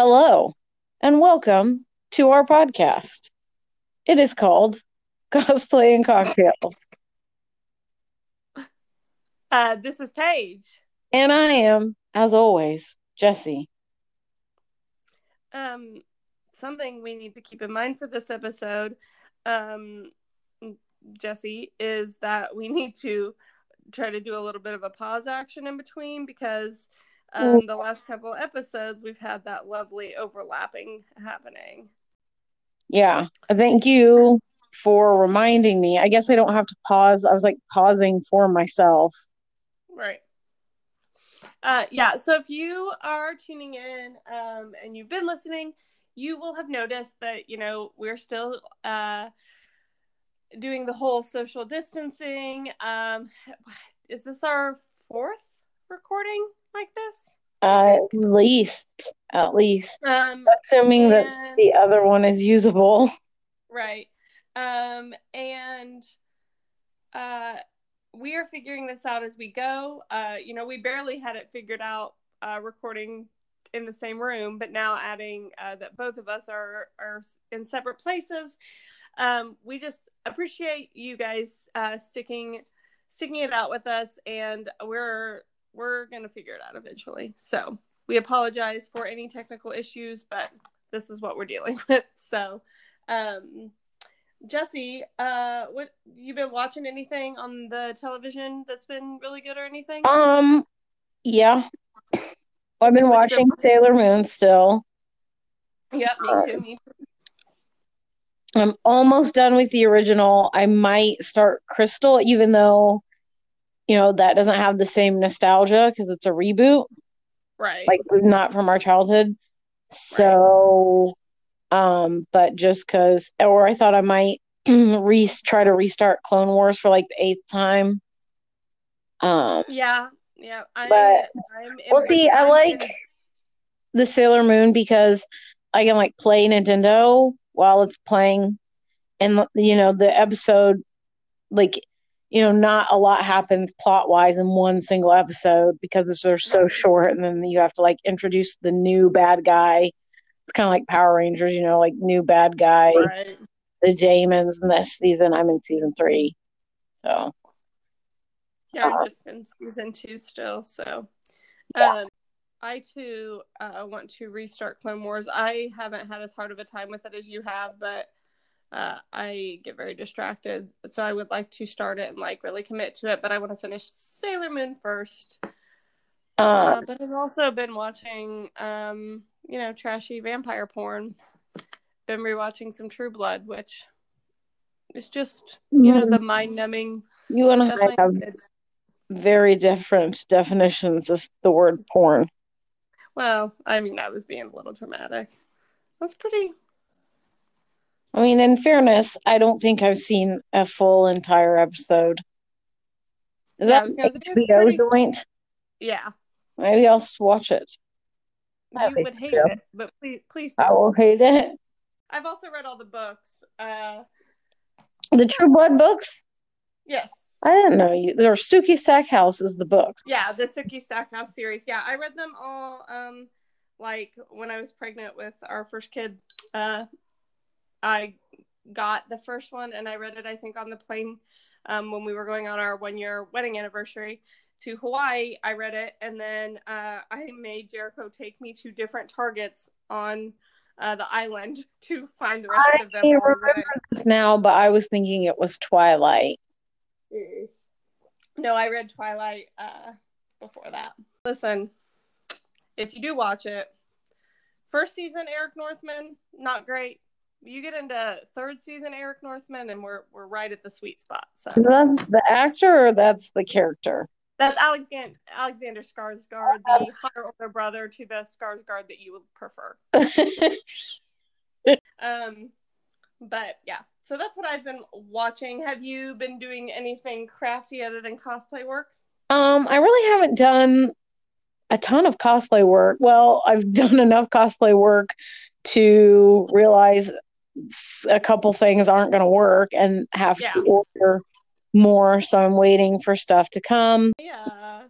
Hello, and welcome to our podcast. It is called Cosplay and Cocktails. Uh, this is Paige. And I am, as always, Jesse. Um, something we need to keep in mind for this episode, um, Jesse, is that we need to try to do a little bit of a pause action in between because um, the last couple episodes we've had that lovely overlapping happening. Yeah, thank you for reminding me. I guess I don't have to pause. I was like pausing for myself. Right. Uh, yeah, so if you are tuning in um, and you've been listening, you will have noticed that, you know, we're still uh, doing the whole social distancing. Um, is this our fourth recording like this? Uh, at least, at least. Um, Assuming that the other one is usable. Right. Um, and uh, we are figuring this out as we go. Uh, you know, we barely had it figured out uh, recording in the same room, but now adding uh, that both of us are are in separate places. Um, we just appreciate you guys uh, sticking sticking it out with us, and we're we're gonna figure it out eventually. So we apologize for any technical issues, but this is what we're dealing with. So. Um, Jesse, uh, what you been watching anything on the television that's been really good or anything? Um, yeah. I've been What's watching Sailor Moon still. yeah, me too. Me too. I'm almost done with the original. I might start Crystal, even though, you know, that doesn't have the same nostalgia because it's a reboot, Right. like not from our childhood. So, um, but just because, or I thought I might re try to restart Clone Wars for like the eighth time. Um, yeah, yeah. I, But- I'm well, see, I like the Sailor Moon because I can like play Nintendo while it's playing, and you know the episode, like you know, not a lot happens plot wise in one single episode because they're so short, and then you have to like introduce the new bad guy. It's kind of like Power Rangers, you know, like new bad guy, right. the Jamons. In this season, I'm in season three, so Yeah. I'm just in season two still. So, um, I too uh, want to restart Clone Wars. I haven't had as hard of a time with it as you have, but uh, I get very distracted. So I would like to start it and like really commit to it. But I want to finish Sailor Moon first. Uh, uh, but I've also been watching, um, you know, trashy vampire porn. Been rewatching some True Blood, which is just, you know, the mind numbing you and I stuff. have It's- very different definitions of the word porn. Well, I mean, I was being a little dramatic. That's pretty. I mean, in fairness, I don't think I've seen a full entire episode. Is Yeah, that was gonna say, it's HBO pretty- joint? Yeah, Maybe I'll s- watch it. That'd you would hate true. it, but please, please. Do. I will hate it. I've also read all the books. Uh, The True Blood books? yes. I didn't know you. Or Sookie Stackhouse is the book. Yeah, the Sookie Stackhouse series. Yeah, I read them all. Um, like when I was pregnant with our first kid, uh, I got the first one and I read it. I think on the plane, um, when we were going on our one year wedding anniversary to Hawaii. I read it and then uh, I made Jericho take me to different targets on uh, the island to find the rest I of them. we remember this now, but I was thinking it was Twilight. Mm. No, I read Twilight uh, before that. Listen, if you do watch it, first season Eric Northman, not great. You get into third season Eric Northman, and we're we're right at the sweet spot. So Is that the actor or that's the character? that's Alexander Alexander Skarsgård, the higher older brother to the Skarsgård that you would prefer. Um, but yeah, so that's what I've been watching. Have you been doing anything crafty other than cosplay work? Um, I really haven't done a ton of cosplay work. Well, I've done enough cosplay work to realize a couple things aren't going to work and have Yeah. to order more. So I'm waiting for stuff to come. Yeah.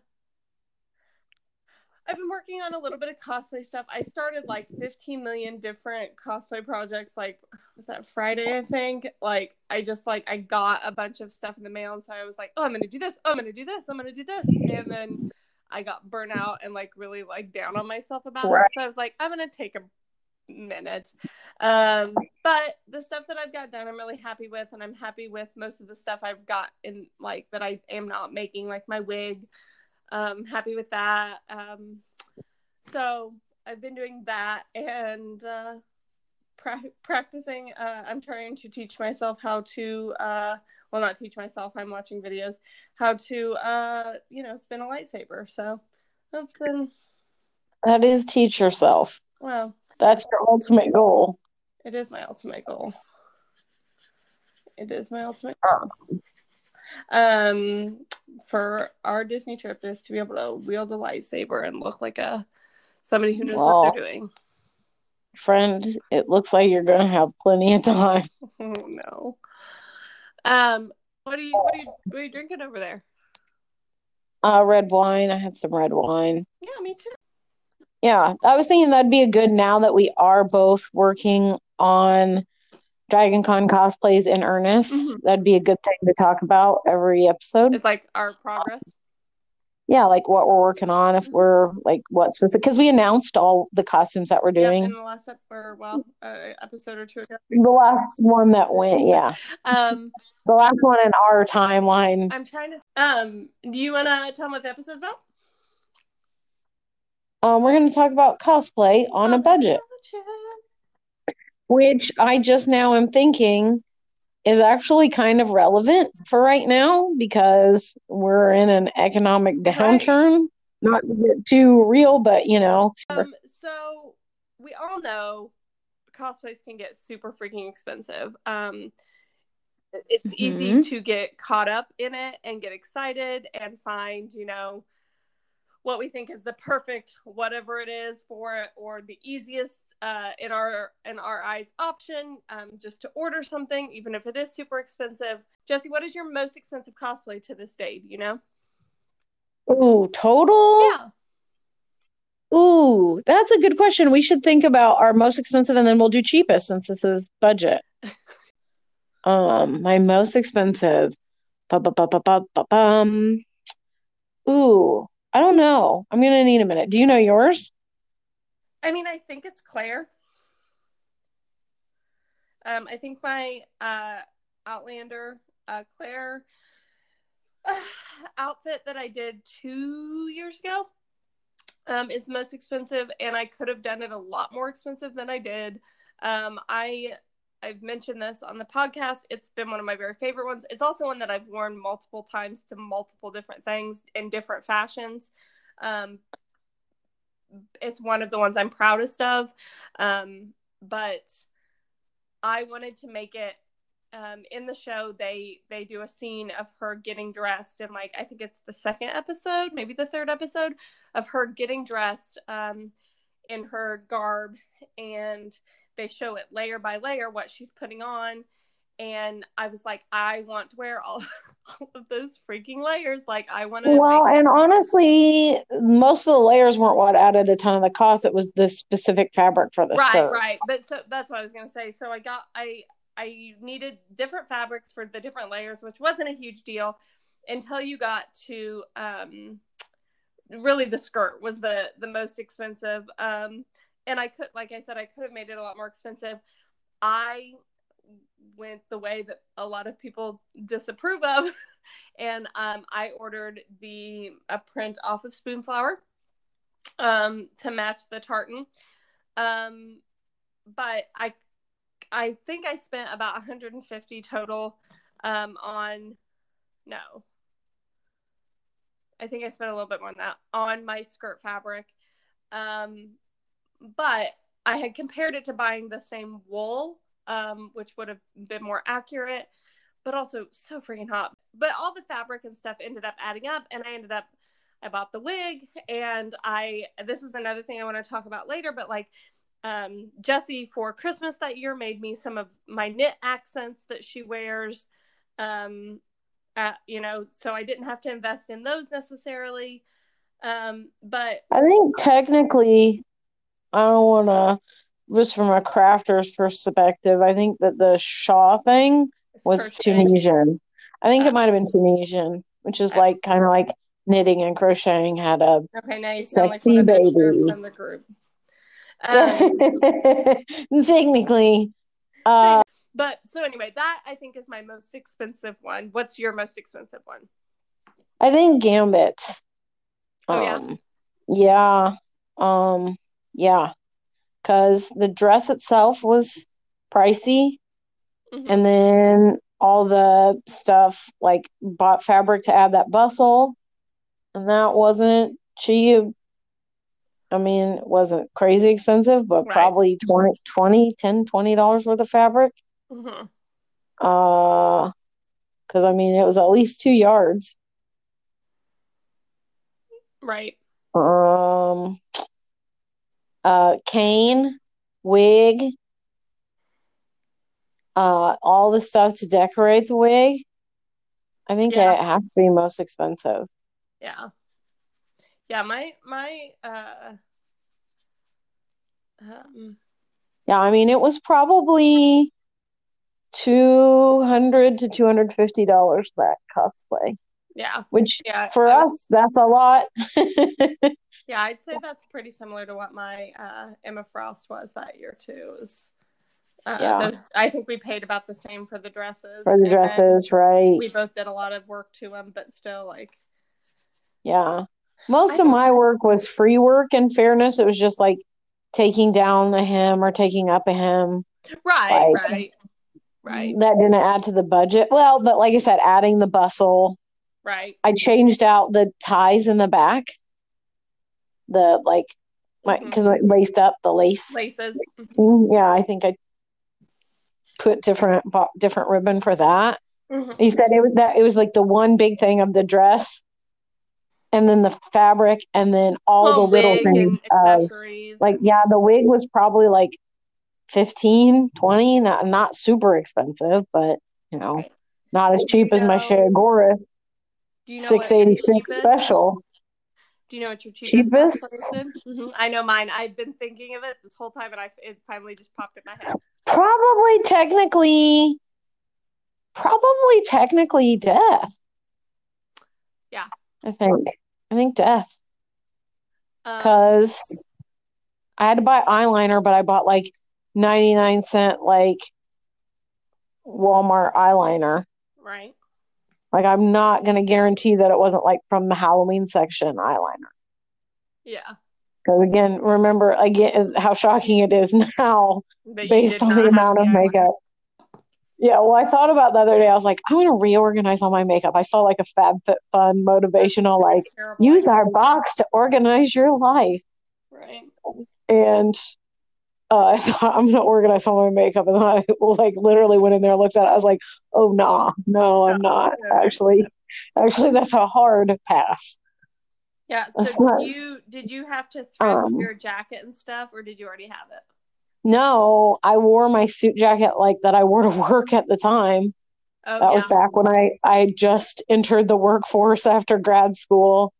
I've been working on a little bit of cosplay stuff. I started like 15 million different cosplay projects. Like, was that Friday? I think. Like, I just like I got a bunch of stuff in the mail, and so I was like, oh, I'm gonna do this. Oh, I'm gonna do this. I'm gonna do this, and then I got burnt out and like really like down on myself about right. it. So I was like, I'm gonna take a minute. Um, but the stuff that I've got done, I'm really happy with, and I'm happy with most of the stuff I've got in like that I am not making, like my wig um, happy with that. Um, so I've been doing that and uh, pra- practicing. Uh, I'm trying to teach myself how to, uh, well, not teach myself. I'm watching videos how to, uh, you know, spin a lightsaber. So that's been. That is teach yourself. Well, that's your ultimate goal. It is my ultimate goal. It is my ultimate goal. Um, for our Disney trip is to be able to wield a lightsaber and look like a somebody who knows well, what they're doing. Friend, it looks like you're gonna have plenty of time. Oh no. Um, what are you what are you what are you drinking over there? Uh red wine. I had some red wine. Yeah, me too. Yeah, I was thinking that'd be a good now that we are both working on Dragon Con cosplays in earnest. Mm-hmm. That'd be a good thing to talk about every episode. It's like our progress. Yeah, like what we're working on, if we're like what specific, because we announced all the costumes that we're doing in the last or well uh, episode or two ago. The last one that went, yeah. um, the last one in our timeline. I'm trying to. Um, do you want to tell me what the episode's about? Um, we're going to talk about cosplay on a budget which I just now am thinking is actually kind of relevant for right now because we're in an economic downturn. Right. Not to get too real, but you know. Um, so we all know cosplays can get super freaking expensive. Um, it's mm-hmm. easy to get caught up in it and get excited and find, you know, what we think is the perfect whatever it is for it or the easiest uh, in our in our eyes option um, just to order something even if it is super expensive jesse what is your most expensive cosplay to this day do you know Ooh, total yeah Ooh, that's a good question. We should think about our most expensive and then we'll do cheapest since this is budget. um, my most expensive. Ba-ba-ba-ba-ba-bum. Ooh, I don't know. I'm gonna need a minute. Do you know yours? I mean, I think it's Claire. Um, I think my uh, Outlander uh, Claire uh, outfit that I did two years ago um, is the most expensive, and I could have done it a lot more expensive than I did. Um, I I've mentioned this on the podcast. It's been one of my very favorite ones. It's also one that I've worn multiple times to multiple different things in different fashions. Um, it's one of the ones I'm proudest of. Um, but I wanted to make it um, in the show. They they do a scene of her getting dressed, and like I think it's the second episode, maybe the third episode of her getting dressed um, in her garb and they show it layer by layer what she's putting on and I was like, I want to wear all, all of those freaking layers. Like, I want to. Well, make- and honestly, most of the layers weren't what added a ton of the cost. It was the specific fabric for the right, skirt. right. right. But so that's what I was gonna say. So I got I I needed different fabrics for the different layers, which wasn't a huge deal until you got to um really the skirt was the the most expensive. Um and I could, like I said, I could have made it a lot more expensive. I went the way that a lot of people disapprove of, and um, I ordered the a print off of Spoonflower um, to match the tartan. Um, but I, I think I spent about 150 total um, on. No, I think I spent a little bit more than that on my skirt fabric. Um, but I had compared it to buying the same wool, um, which would have been more accurate, but also so freaking hot. But all the fabric and stuff ended up adding up, and I ended up I bought the wig, and I this is another thing I want to talk about later, but like um, Jesse for Christmas that year made me some of my knit accents that she wears. Um, at, you know, so I didn't have to invest in those necessarily. Um, but I think technically, I don't want to, just from a crafter's perspective, I think that the Shaw thing was. Tunisian. I think Uh, it might have been Tunisian, which is uh, like kind of like knitting and crocheting had a Okay, now you like sexy one of the jerks baby. in the group. Um, Technically, uh, but so anyway, that I think is my most expensive one. What's your most expensive one? I think Gambit. Oh, yeah? Um, yeah. Um, yeah. Because the dress itself was pricey, Mhm. and then all the stuff like bought fabric to add that bustle, and that wasn't cheap. I mean, it wasn't crazy expensive, but Right. probably 20, 20, 10, 20 dollars worth of fabric. Mhm. Uh, because I mean, it was at least two yards. Right. Um, uh, cane, wig, uh, all the stuff to decorate the wig. I think Yeah. it has to be most expensive. Yeah. Yeah, my my uh um Yeah, I mean, it was probably two hundred to two hundred fifty dollars that cosplay, yeah. which Yeah. for I us, that's a lot. yeah, I'd say that's pretty similar to what my uh Emma Frost was that year too. Was uh, Yeah. those, I think we paid about the same for the dresses. For the dresses, right? We both did a lot of work to them, but still, like, Yeah. Most I of my work was free work, in fairness. It was just like taking down a hem or taking up a hem. right, Like- right, right, That didn't add to the budget. Well, but like I said, adding the bustle. Right. I changed out the ties in the back. The like my because I laced up the lace. Laces. thing. Yeah, I think I put different bought different ribbon for that. Mhm. He said it was that it was like the one big thing of the dress, and then the fabric, and then all Well, the little things of like yeah, the wig was probably like 15, 20, not not super expensive, but you know, Right. not as cheap as my know- Shagora Do you know six eighty six special. Do you know what your cheapest, Cheapest? Mhm. I know mine. I've been thinking of it this whole time, and I it finally just popped in my head. Probably technically, probably technically death. Yeah. I think. I think death. Um, because I had to buy eyeliner, but I bought like 99 cent like Walmart eyeliner. right. Like I'm not gonna guarantee that it wasn't like from the Halloween section eyeliner. Yeah. Because again, remember again how shocking it is now based on the amount of makeup. Yeah, well, I thought about the other day. I was like, I'm gonna reorganize all my makeup. I saw like a FabFitFun motivational, like use our box to organize your life. Right. and uh, I thought I'm gonna organize all my makeup, and then I like literally went in there, and looked at it. I was like, "Oh no, no, I'm not actually." Actually, that's a hard pass. Yeah. So That's did not- you did you have to thread Um, your jacket and stuff, or did you already have it? No, I wore my suit jacket like that I wore to work at the time. Oh That yeah. was back when I I just entered the workforce after grad school,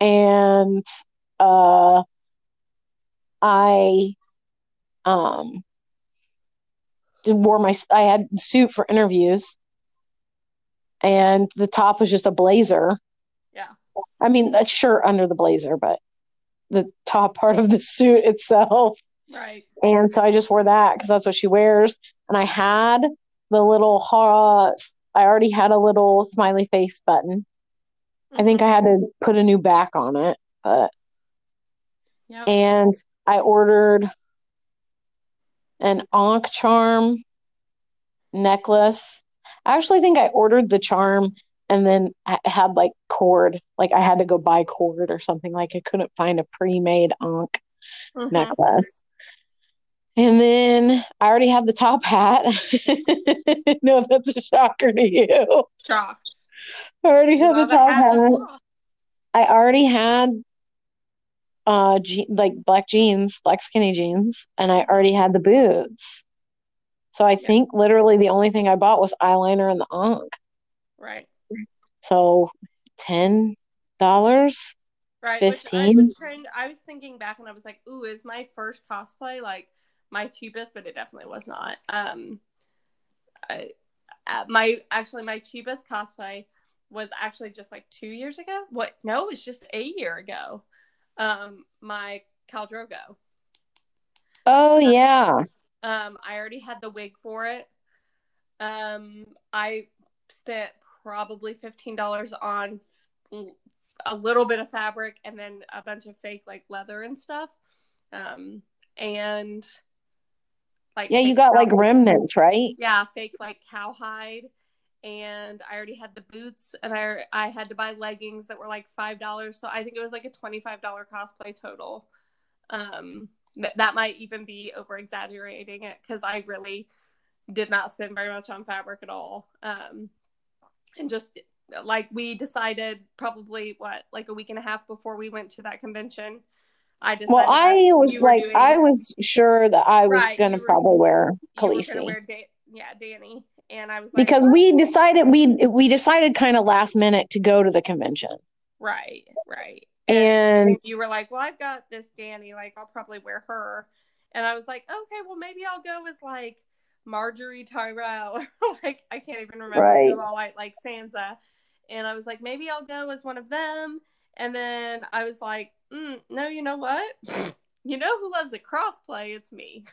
and uh, I um wore my I had suit for interviews, and the top was just a blazer. Yeah. I mean a shirt under the blazer, but the top part of the suit itself. Right. And so I just wore that because that's what she wears. And I had the little, uh, I already had a little smiley face button. I think I had to put a new back on it, but Yeah. and I ordered an Ankh charm necklace. I actually think I ordered the charm and then I had like cord, like I had to go buy cord or something. Like I couldn't find a pre-made Ankh Mhm. necklace. And then I already have the top hat. no, that's a shocker to you. Shocked. I already have the Love a top hat hat. I already had uh je- like black jeans, black skinny jeans, and I already had the boots. So I think literally the only thing I bought was eyeliner and the Ankh. Right. So ten dollars. right which I 15. was trying I was thinking back and I was like ooh is my first cosplay like my cheapest but it definitely was not um I, uh, my actually my cheapest cosplay was actually just like two years ago what no it was just a year ago um my Khal Drogo Oh yeah. um I already had the wig for it. Um I spent probably $15 on a little bit of fabric and then a bunch of fake like leather and stuff. Um and like Yeah, you got cow- like remnants, right? yeah fake like cowhide and i already had the boots and i i had to buy leggings that were like five dollars so i think it was like a $25 cosplay total. Um th- that might even be over exaggerating it because i really did not spend very much on fabric at all. Um and just like we decided probably what like a week and a half before we went to that convention i decided Well, I was like, doing- I was sure that I was Right, gonna were- probably wear gonna wear Da- yeah danny and i was like because "Oh, we decided we we decided kind of last minute to go to the convention, Right, right. and you were like, "Well, I've got this Danny. Like, I'll probably wear her." And I was like, "Okay, well, maybe I'll go as like Margaery Tyrell, like I can't even remember Right. all white, like Sansa." And I was like, "Maybe I'll go as one of them." And then I was like, mm, "No, you know what? you know who loves a crossplay? It's me."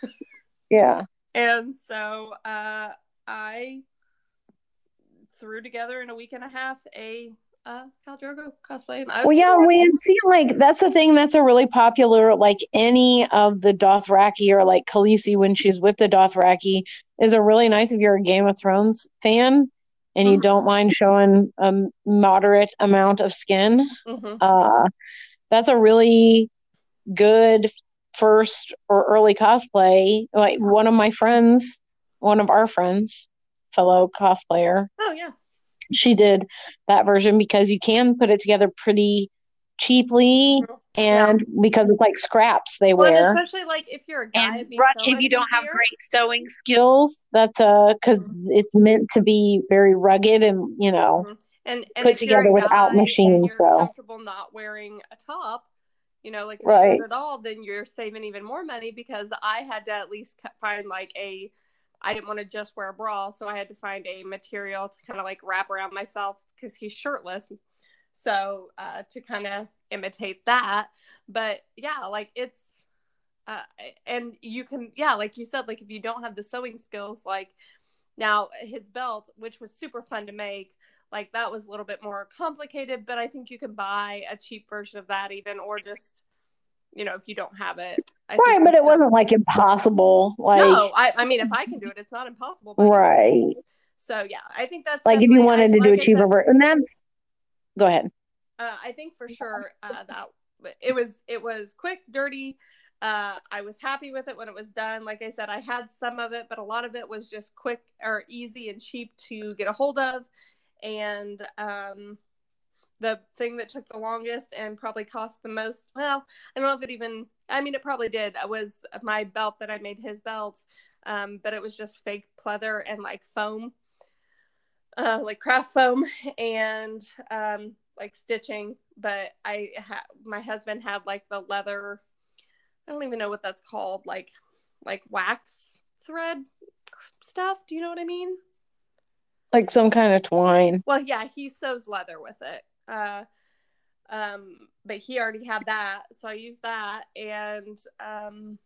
yeah, And so uh, I threw together in a week and a half a uh, Khal Drogo cosplay. And I well, yeah, we had seen like that's the thing that's a really popular like any of the Dothraki or like Khaleesi when she's with the Dothraki is a really nice if you're a Game of Thrones fan and you Mhm. don't mind showing a moderate amount of skin. Mhm. uh, that's a really good first or early cosplay. Like one of my friends, one of our friends, fellow cosplayer, Oh yeah. she did that version because you can put it together pretty cheaply and because it's like scraps they Well, wear. especially like if you're a guy, And it'd be right, so if you don't have great sewing skills, that's uh because it's meant to be very rugged and you know Mhm. and, and put if you're a together without machines, so. comfortable not wearing a top, you know, like Right. at all, then you're saving even more money because I had to at least find like a. I didn't want to just wear a bra, so I had to find a material to kind of like wrap around myself because he's shirtless. So uh, to kind of imitate that, but yeah, like it's, uh, and you can, yeah, like you said, like if you don't have the sewing skills, like now his belt, which was super fun to make, like that was a little bit more complicated, but I think you can buy a cheap version of that even, or just, you know, if you don't have it. I Right, but it wasn't like impossible. Like no, I, I mean, if I can do it, it's not impossible. right. So yeah, I think that's Like if you wanted to do like a I cheaper version, and that's go ahead. uh, I think for sure uh, that it was it was quick, dirty. Uh, I was happy with it when it was done. Like I said, I had some of it, but a lot of it was just quick or easy and cheap to get a hold of. And um, the thing that took the longest and probably cost the most, well, I don't know if it even. I mean, it probably did. It was my belt that I made his belt, um, but it was just fake pleather and like foam uh, like craft foam and um, like stitching. But I ha- my husband had like the leather. I don't even know what that's called. Like like wax thread stuff. Do you know what I mean? Like some kind of twine. Well, yeah, he sews leather with it. Uh, um, but he already had that, so I used that, and um,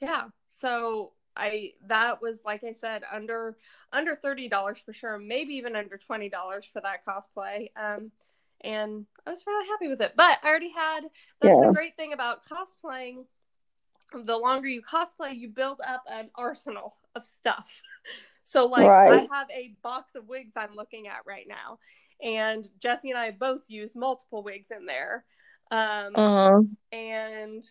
yeah, so I that was like I said under under thirty dollars for sure, maybe even under twenty dollars for that cosplay. Um, and I was really happy with it. But I already had that's Yeah. the great thing about cosplaying. The longer you cosplay, you build up an arsenal of stuff. So like Right. I have a box of wigs I'm looking at right now. And Jesse and I both use multiple wigs in there. Um Uh-huh. and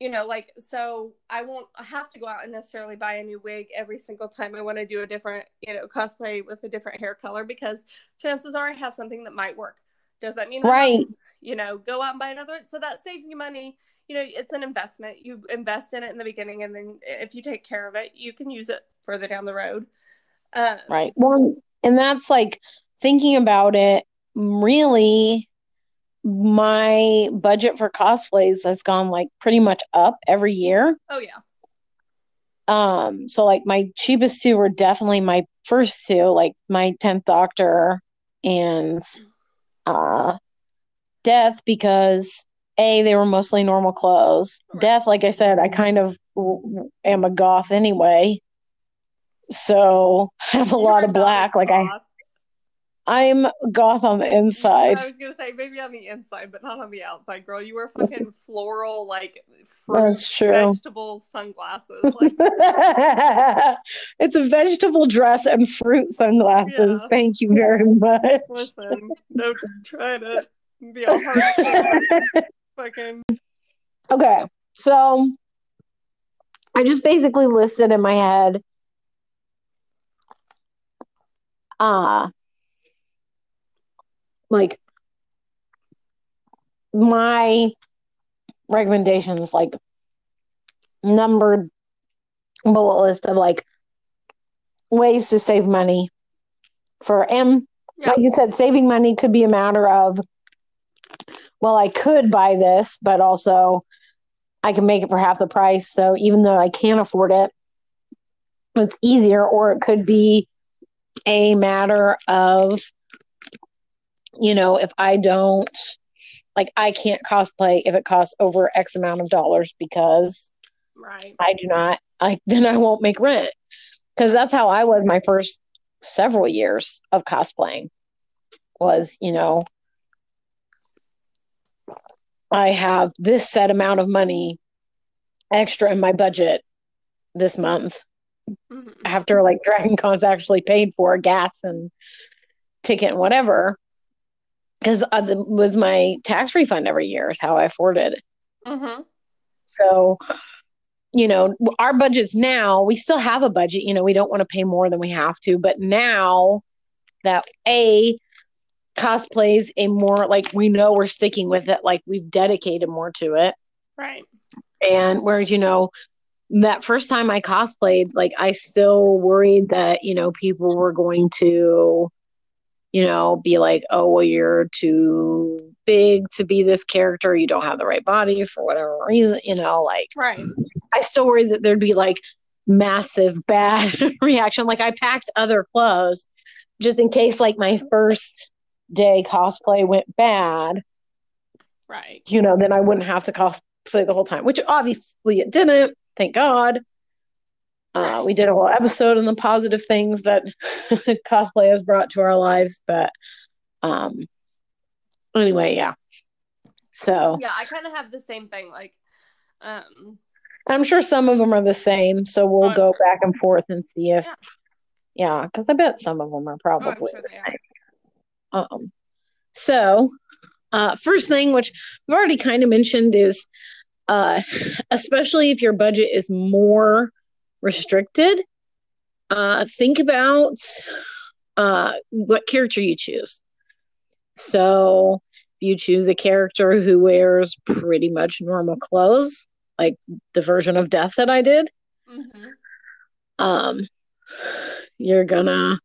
you know like so i won't have to go out and necessarily buy a new wig every single time i want to do a different you know cosplay with a different hair color because chances are i have something that might work does that mean Right. you know go out and buy another so that saves you money you know it's an investment you invest in it in the beginning and then if you take care of it you can use it further down the road uh, Right. Well, and that's like thinking about it really my budget for cosplays has gone like pretty much up every year. Oh yeah. Um, so like my cheapest two were definitely my first two, like my 10th Doctor and uh Death because A, they were mostly normal clothes. Right. Death, like I said, I kind of am a goth anyway. So I have a You lot of black. Like I goth. I'm goth on the inside. I was gonna say maybe on the inside, but not on the outside, girl. You wear fucking floral like fruit, That's true. vegetable sunglasses. Like it's a vegetable dress and fruit sunglasses. Yeah. Thank you very much. listen, don't try to be a hard fucking Okay, so I just basically listed in my head uh like my recommendations like numbered bullet list of like ways to save money for M Yeah. like you said saving money could be a matter of well I could buy this but also I can make it for half the price so even though I can't afford it it's easier or it could be a matter of you know if I don't like I can't cosplay if it costs over X amount of dollars because right. I do not, I then I won't make rent because that's how I was my first several years of cosplaying. Was you know, I have this set amount of money extra in my budget this month Mhm. after like Dragon Con's actually paid for gas and ticket and whatever. Because uh, the- was my tax refund every year is how I afforded it. Mhm. So, you know, our budgets now, we still have a budget. You know, we don't want to pay more than we have to. But now that A, cosplays a more like we know we're sticking with it, like we've dedicated more to it. Right. And whereas, you know, that first time I cosplayed, like I still worried that, you know, people were going to, you know, be like, oh, well, you're too big to be this character. You don't have the right body for whatever reason, you know, like Right. I still worry that there'd be like massive bad reaction. Like I packed other clothes just in case like my first day cosplay went bad, Right. you know, then I wouldn't have to cosplay the whole time, which obviously it didn't. Thank God. Uh, we did a whole episode on the positive things that cosplay has brought to our lives, but um, anyway, yeah. So Yeah, I kind of have the same thing. Like, um, I'm sure some of them are the same, so we'll Oh, go sure. back and forth and see if, Yeah. yeah, because I bet some of them are probably sure the same. Um, so, uh, first thing, which we've already kind of mentioned, is uh, especially if your budget is more restricted, uh, think about uh, what character you choose. So, if you choose a character who wears pretty much normal clothes, like the version of Death that I did, mhm. um, you're gonna,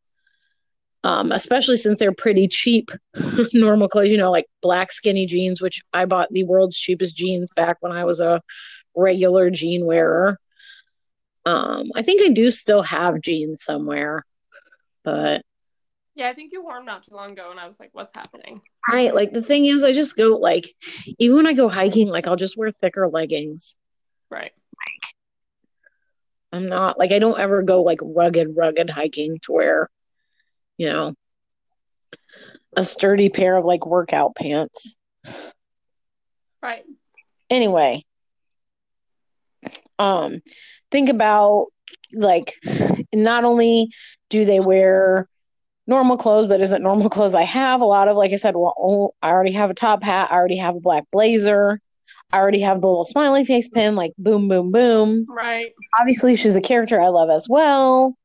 um, especially since they're pretty cheap, normal clothes, you know, like black skinny jeans, which I bought the world's cheapest jeans back when I was a regular jean wearer. Um, I think I do still have jeans somewhere, but yeah, I think you wore them not too long ago, and I was like, "What's happening?" Right. like the thing is, I just go like, even when I go hiking, like I'll just wear thicker leggings. Right. Like, I'm not like I don't ever go like rugged, rugged hiking to wear, you know, a sturdy pair of like workout pants. Right. Anyway, um, think about like not only do they wear normal clothes, but isn't normal clothes I have a lot of like I said, well, oh, I already have a top hat, I already have a black blazer, I already have the little smiley face pin, like boom, boom, boom. Right. obviously she's a character I love as well.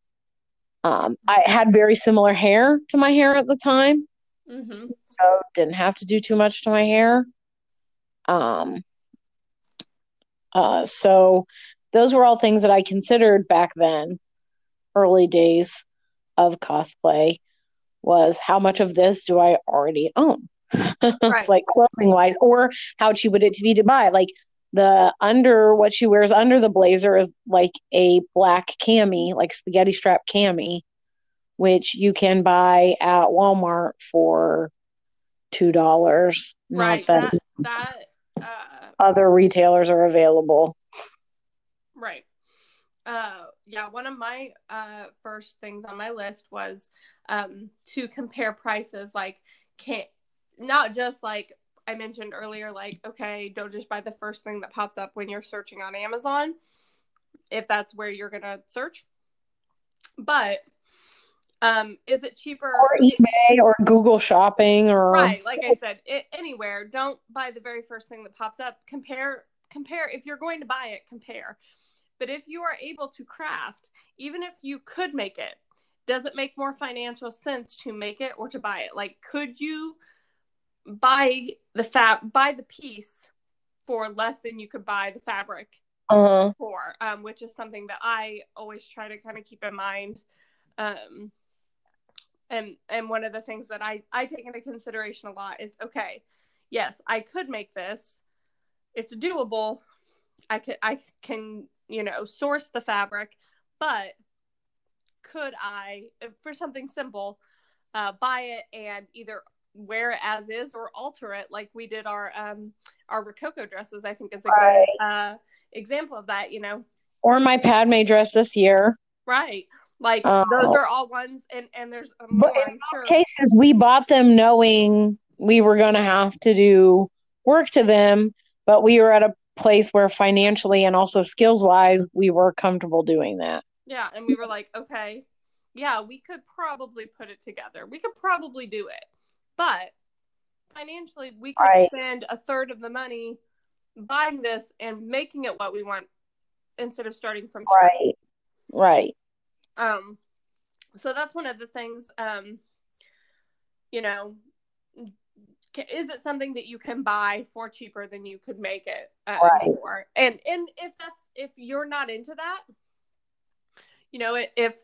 Um, I had very similar hair to my hair at the time, Mm-hmm. so didn't have to do too much to my hair. Um, uh, so those were all things that I considered back then, early days of cosplay. Was how much of this do I already own? Right. like clothing wise, or how cheap would it be to buy? Like the under what she wears under the blazer is like a black cami, like spaghetti strap cami, which you can buy at Walmart for two dollars. right. Not that That that uh other retailers are available. Right. Uh, yeah, one of my uh, first things on my list was um, to compare prices. Like, can't not just like I mentioned earlier. Like, okay, don't just buy the first thing that pops up when you're searching on Amazon, if that's where you're gonna search. But um, is it cheaper? Or eBay or Google Shopping or right like i said it, anywhere don't buy the very first thing that pops up compare compare if you're going to buy it compare but if you are able to craft even if you could make it does it make more financial sense to make it or to buy it like could you buy the fab buy the piece for less than you could buy the fabric uh, for um, which is something that i always try to kind of keep in mind um, and and one of the things that I I take into consideration a lot is okay, yes, I could make this. It's doable. I could I can, you know, source the fabric, but could I for something simple uh, buy it and either wear it as is or alter it like we did our um our rococo dresses i think is a Right. good uh example of that you know or my Padme dress this year. right like Oh. those are all ones and and there's But more in i'm sure cases we bought them knowing we were going to have to do work to them but we were at a place where financially and also skills wise we were comfortable doing that Yeah, and we were like, okay, yeah, we could probably put it together. We could probably do it. But financially, we could Right. spend a third of the money buying this and making it what we want instead of starting from scratch. right right Um, so that's one of the things. Um, you know, is it something that you can buy for cheaper than you could make it uh, Right. for? And and if that's if you're not into that, you know, if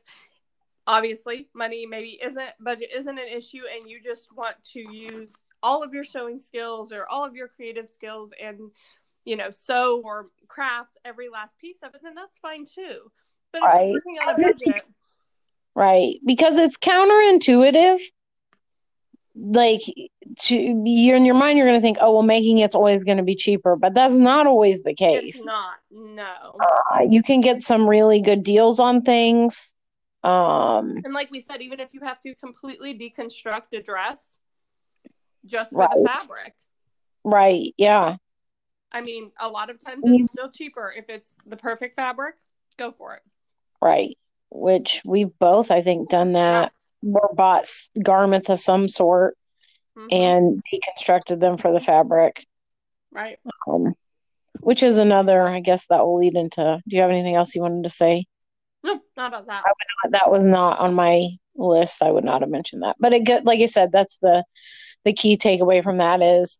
obviously money maybe isn't budget isn't an issue, and you just want to use all of your sewing skills or all of your creative skills and you know sew or craft every last piece of it, then that's fine too. But if Right. you're working on a budget, right because it's counterintuitive like to you're in your mind you're going to think oh well making it's always going to be cheaper but that's not always the case it's not. No. uh, you can get some really good deals on things um And like we said, even if you have to completely deconstruct a dress just for the fabric, right yeah I mean, a lot of times it's still cheaper if it's the perfect fabric. Go for it. right which we've both i think done that or bought garments of some sort Mhm. and deconstructed them for the fabric right. um which is another i guess that will lead into do you have anything else you wanted to say No, not about that. that was not on my list i would not have mentioned that but it good like i said that's the the key takeaway from that is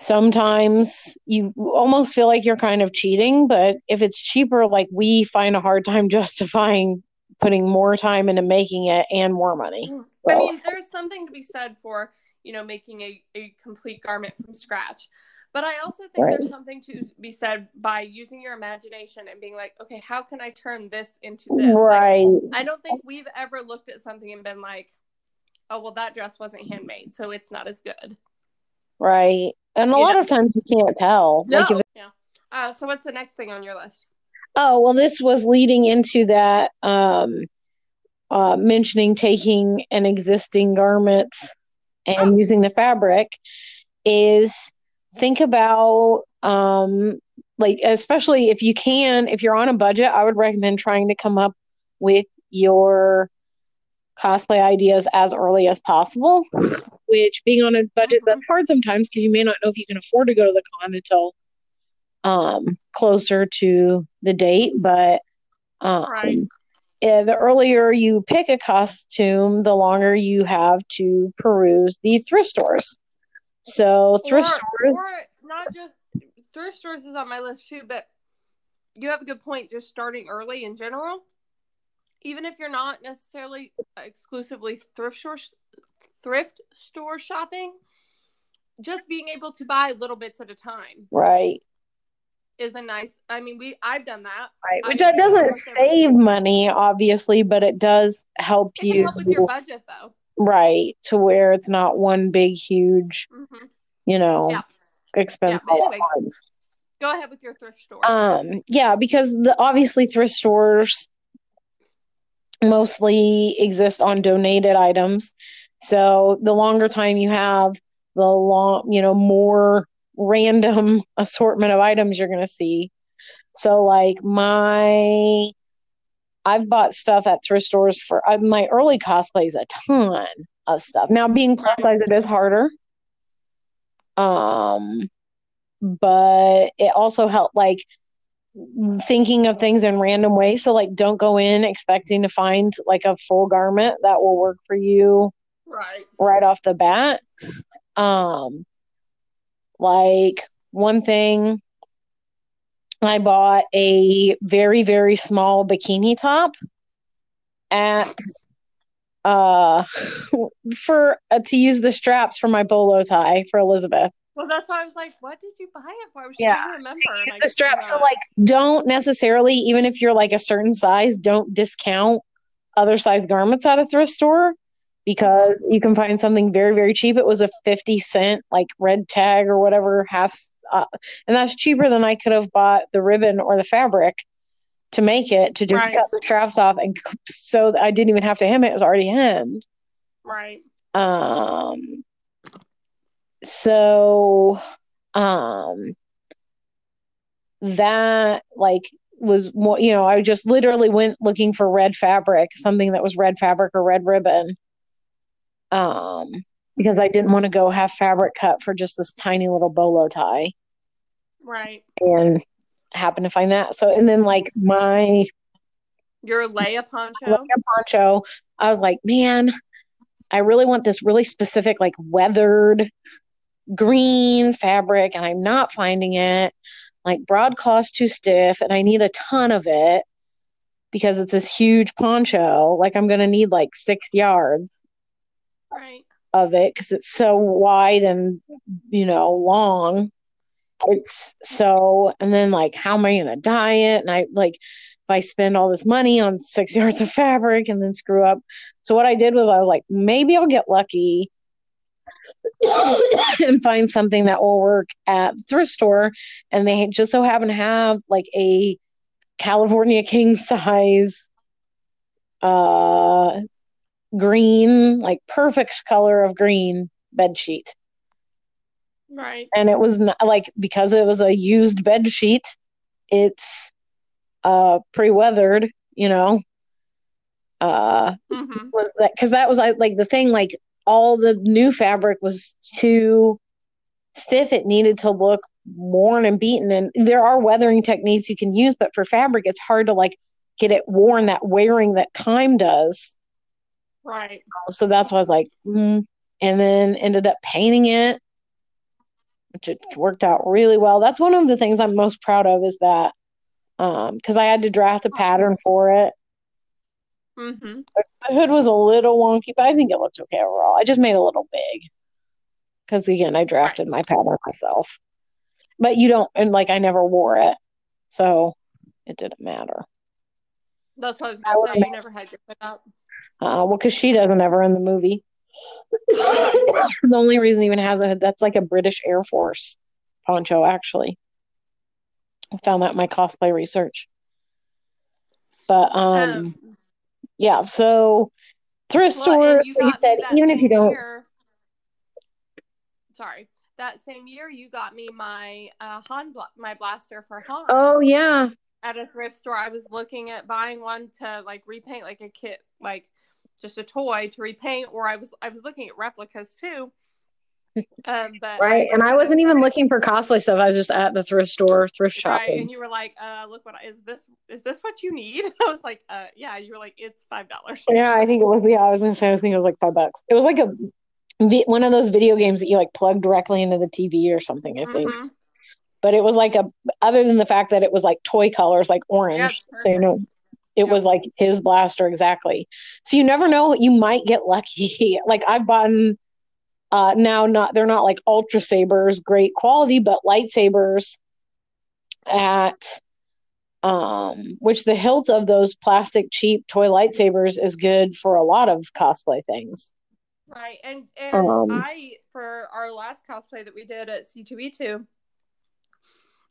sometimes you almost feel like you're kind of cheating but if it's cheaper like we find a hard time justifying putting more time into making it and more money I mean, there's something to be said for, you know, making a, a complete garment from scratch. But I also think Right. there's something to be said by using your imagination and being like, okay, how can I turn this into this? Like, right I don't think we've ever looked at something and been like, oh, well, that dress wasn't handmade, so it's not as good. right and a You lot know? of times you can't tell No. like if yeah. Uh, so what's the next thing on your list? Oh, well, this was leading into that um uh mentioning taking an existing garment and Oh. using the fabric is think about um like especially if you can if you're on a budget, I would recommend trying to come up with your cosplay ideas as early as possible. Which being on a budget that's hard sometimes because you may not know if you can afford to go to the con until um closer to the date but um Right. yeah, the earlier you pick a costume the longer you have to peruse the thrift stores so thrift or, stores or not just thrift stores is on my list too, but you have a good point. Just starting early in general, even if you're not necessarily exclusively thrift store thrift store shopping, just being able to buy little bits at a time right is a nice i mean we i've done that. Right which that doesn't save money obviously but it does help it you help with your budget though. Right to where it's not one big huge hmm you know Yeah. expense Yeah, anyway. go ahead with your thrift store. Um yeah because the obviously thrift stores mostly exist on donated items. So the longer time you have the long you know more random assortment of items you're going to see. So like my i've bought stuff at thrift stores for uh, my early cosplays a ton of stuff. Now being plus size it is harder. Um but it also helped like thinking of things in random ways. So like don't go in expecting to find like a full garment that will work for you right. right off the bat. Um like one thing i bought a very very small bikini top at uh for uh, to use the straps for my bolo tie for elizabeth. Well that's why i was like what did you buy it for? Yeah, to remember and use the just strap. So like don't necessarily, even if you're like a certain size, don't discount other size garments at a thrift store because you can find something very, very cheap. It was a 50 cent like red tag or whatever half uh, and that's cheaper than I could have bought the ribbon or the fabric to make it to just Right. cut the straps off and so I didn't even have to hem it. It was already hemmed. right Um so um that like was more you know I just literally went looking for red fabric, something that was red fabric or red ribbon. Um because I didn't want to go have fabric cut for just this tiny little bolo tie right and happened to find that. So and then like my your Leia poncho Leia poncho, I was like, man, I really want this really specific, like weathered green fabric, and I'm not finding it. Like broadcloth's too stiff, and I need a ton of it because it's this huge poncho. Like I'm gonna need like six yards of it because it's so wide and you know long. It's so, and then like, how am I gonna dye it? And I like, if I spend all this money on six yards of fabric and then screw up. So what I did was I was like, maybe I'll get lucky and find something that will work at the thrift store. And they just so happen to have like a California king size uh green, like perfect color of green bed sheet. Right. And it was not, like because it was a used bed sheet it's uh pre-weathered you know? Uh hmm was that because that was I like the thing like all the new fabric was too stiff. It needed to look worn and beaten. And there are weathering techniques you can use but for fabric it's hard to like get it worn that wearing that time does right so that's why I was like, mm. and then ended up painting it, which it worked out really well. That's one of the things I'm most proud of is that um because I had to draft a pattern for it. hmm The hood was a little wonky, but I think it looked okay overall. I just made it a little big because again, I drafted my pattern myself. But you don't, and like I never wore it, so it didn't matter. that's what i was gonna say you never had your put up Uh, well, because she doesn't ever in the movie. the only reason even has a hood, that's like a British Air Force poncho, actually. I found that in my cosplay research. But um, um yeah, so thrift Well, stores, you like you said, even if you don't, year- sorry, that same year you got me my uh, Han bla- my blaster for Han oh yeah, at a thrift store. I was looking at buying one to like repaint, like a kit, like just a toy to repaint, or I was I was looking at replicas too. Um, but right. And I was wasn't even looking for cosplay stuff. I was just at the thrift store, thrift Right, and you were like, "Uh, look what I, is this? Is this what you need?" I was like, "Uh, yeah." You were like, "It's five dollars." Yeah, I think it was. Yeah, I was gonna say. I think it was like five bucks. It was like a one of those video games that you like plug directly into the TV or something. I think. Mhm. but it was like a other than the fact that it was like toy colors like orange Yeah, so you know it was like his blaster exactly so you never know you might get lucky like i've bought Uh, now, not they're not like ultra sabers, great quality, but lightsabers at um, which the hilt of those plastic cheap toy lightsabers is good for a lot of cosplay things. Right, and and Um, I for our last cosplay that we did at C two E two,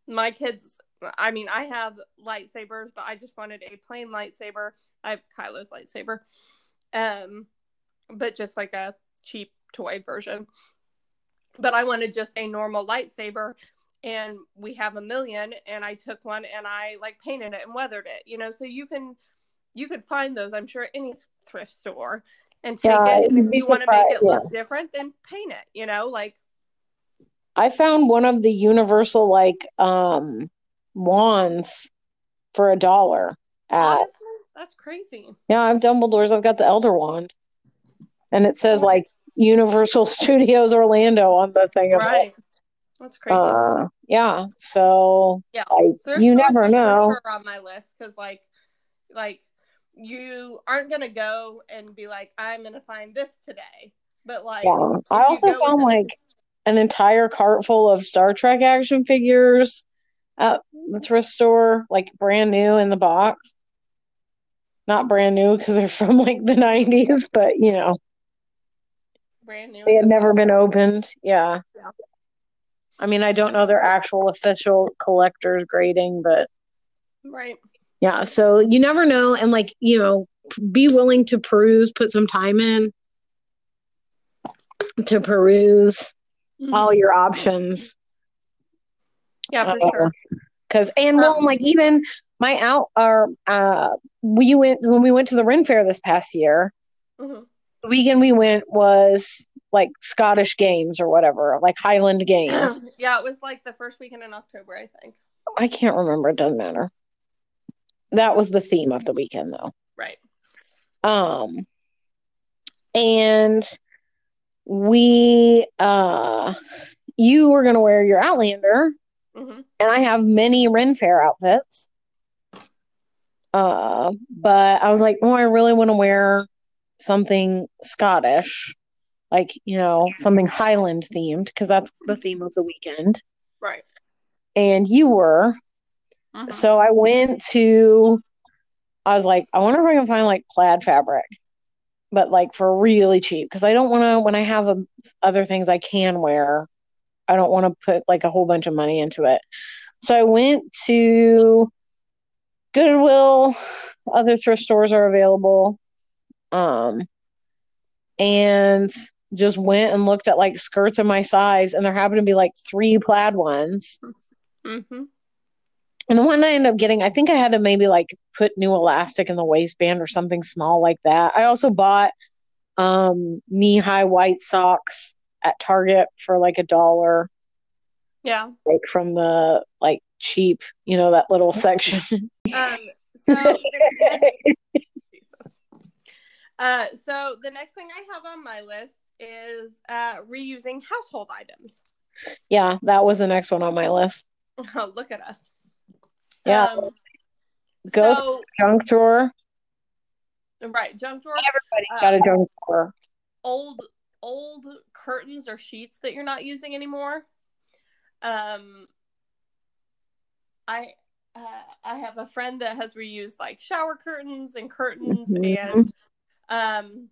my kids. I mean, I have lightsabers, but I just wanted a plain lightsaber. I have Kylo's lightsaber, um, but just like a cheap toy version. But I wanted just a normal lightsaber, and we have a million. And I took one and I like painted it and weathered it. You know, so you can you could find those. I'm sure at any thrift store and take Yeah, it. If you want to make it surprised, look different, then paint it. You know, like I found one of the universal like um wands for a dollar at honestly, that's crazy. yeah, I have Dumbledore's, I've got the Elder Wand. And it says like Universal Studios Orlando on the thing Right. That's crazy. Uh yeah. So yeah. like you never know. sure on my list because like like you aren't gonna go and be like i'm gonna find this today but like Yeah. I also found like an entire cart full of Star Trek action figures at the thrift store, like brand new in the box. Not brand new because they're from like the 90s, but you know, brand new they had the never box. been opened. Yeah. Yeah. I mean, I don't know their actual official collector's grading, but right yeah, so you never know. And like, you know, be willing to peruse, put some time in to peruse mm-hmm. all your options. Yeah for Uh, sure Cause and well, Um, like even my out or uh we went when we went to the Ren Fair this past year, Mhm. the weekend we went was like Scottish games or whatever, like Highland games. yeah it was like the first weekend in october i think I can't remember, it doesn't matter. That was the theme of the weekend though. right Um and we uh you were gonna wear your Outlander hmm and I have many Ren Fair outfits. Uh, but I was like, oh, I really want to wear something Scottish, like you know, something Highland themed, because that's the theme of the weekend. right And you were, Mhm. so I went to. I was like, I wonder if I can find like plaid fabric, but like for really cheap, because I don't want to. When I have um other things I can wear, I don't want to put like a whole bunch of money into it. So I went to Goodwill. Other thrift stores are available. Um, and just went and looked at like skirts of my size, and there happened to be like three plaid ones. hmm And the one I ended up getting, I think I had to maybe like put new elastic in the waistband or something small like that. I also bought um knee high white socks at Target for like a dollar, yeah like from the like cheap, you know, that little section. um so the next, Uh, so the next thing I have on my list is uh, reusing household items. yeah, that was the next one on my list. Oh, look at us. Yeah. Um, Go so, Junk drawer. right, junk drawer. Everybody's got a junk drawer. Old old curtains or sheets that you're not using anymore. Um, I uh, I have a friend that has reused like shower curtains and curtains Mhm. and um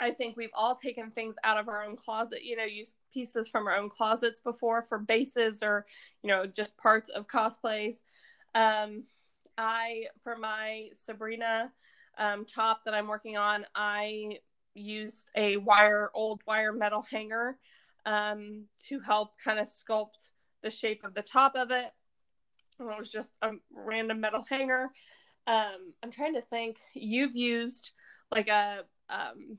I think we've all taken things out of our own closet, you know, used pieces from our own closets before for bases or, you know, just parts of cosplays. Um, I, for my Sabrina um, top that I'm working on, I used a wire, old wire metal hanger um, to help kind of sculpt the shape of the top of it. And it was just a random metal hanger. Um, I'm trying to think. You've used like a um,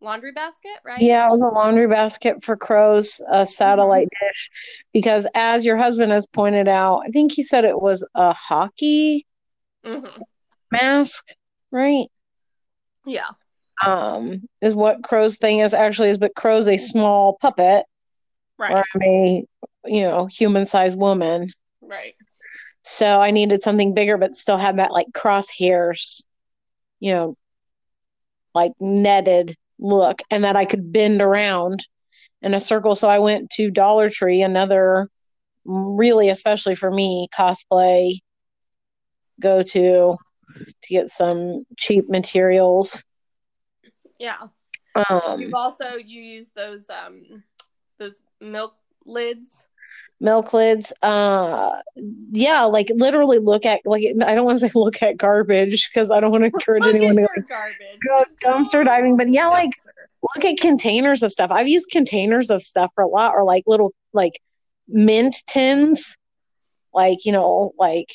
laundry basket, right? Yeah, it was a laundry basket for crows, a satellite dish, because as your husband has pointed out, I think he said it was a hockey hmm mask, right? Yeah. Um, is what crow's thing is actually is, but crow's a small puppet, Right. or I'm a you know human sized woman, Right. so I needed something bigger, but still have that like crosshairs, you know, like netted look and that I could bend around in a circle. So I went to Dollar Tree, another really, especially for me, cosplay go to to get some cheap materials. Yeah. Um, You've also you use those um those milk lids. milk lids. Uh, yeah, like literally look at like I don't want to say look at garbage because I don't want to encourage anyone to like, garbage. go dumpster diving, but yeah, like look at containers of stuff. I've used containers of stuff for a lot, or like little like mint tins, like you know, like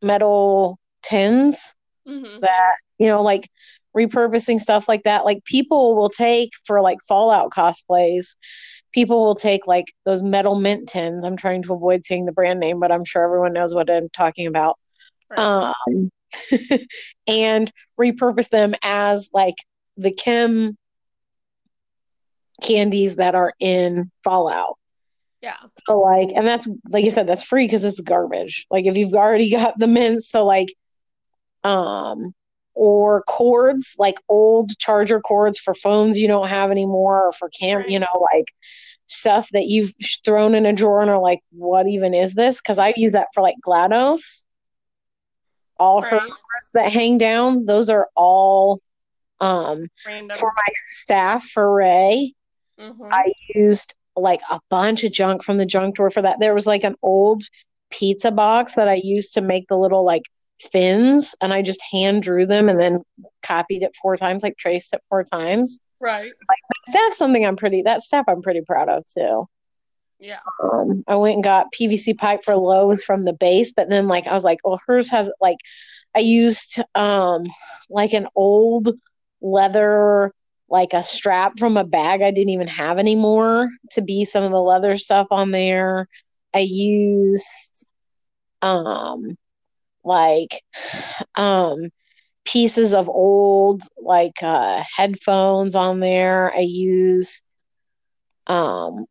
metal tins Mhm. that you know, like repurposing stuff like that. Like people will take for like Fallout cosplays. People will take like those metal mint tins. I'm trying to avoid saying the brand name, but I'm sure everyone knows what I'm talking about. Right. Um, and repurpose them as like the chem candies that are in Fallout. yeah. So like, and that's like you said, that's free because it's garbage. Like if you've already got the mints, so like, um, or cords, like old charger cords for phones you don't have anymore, or for cam, Right. you know, like stuff that you've thrown in a drawer and are like, what even is this? Because I use that for like GLaDOS. All her cords that hang down, those are all um Random. for my staff for Rey. Mhm. I used like a bunch of junk from the junk drawer for that. There was like an old pizza box that I used to make the little like fins, and I just hand drew them and then copied it four times, like traced it four times. right. That's something I'm pretty. That stuff I'm pretty proud of too. Yeah. Um, I went and got PVC pipe for Lowe's from the base, but then like I was like, well, hers has like I used um like an old leather like a strap from a bag I didn't even have anymore to be some of the leather stuff on there. I used um like um pieces of old like uh headphones on there. I used um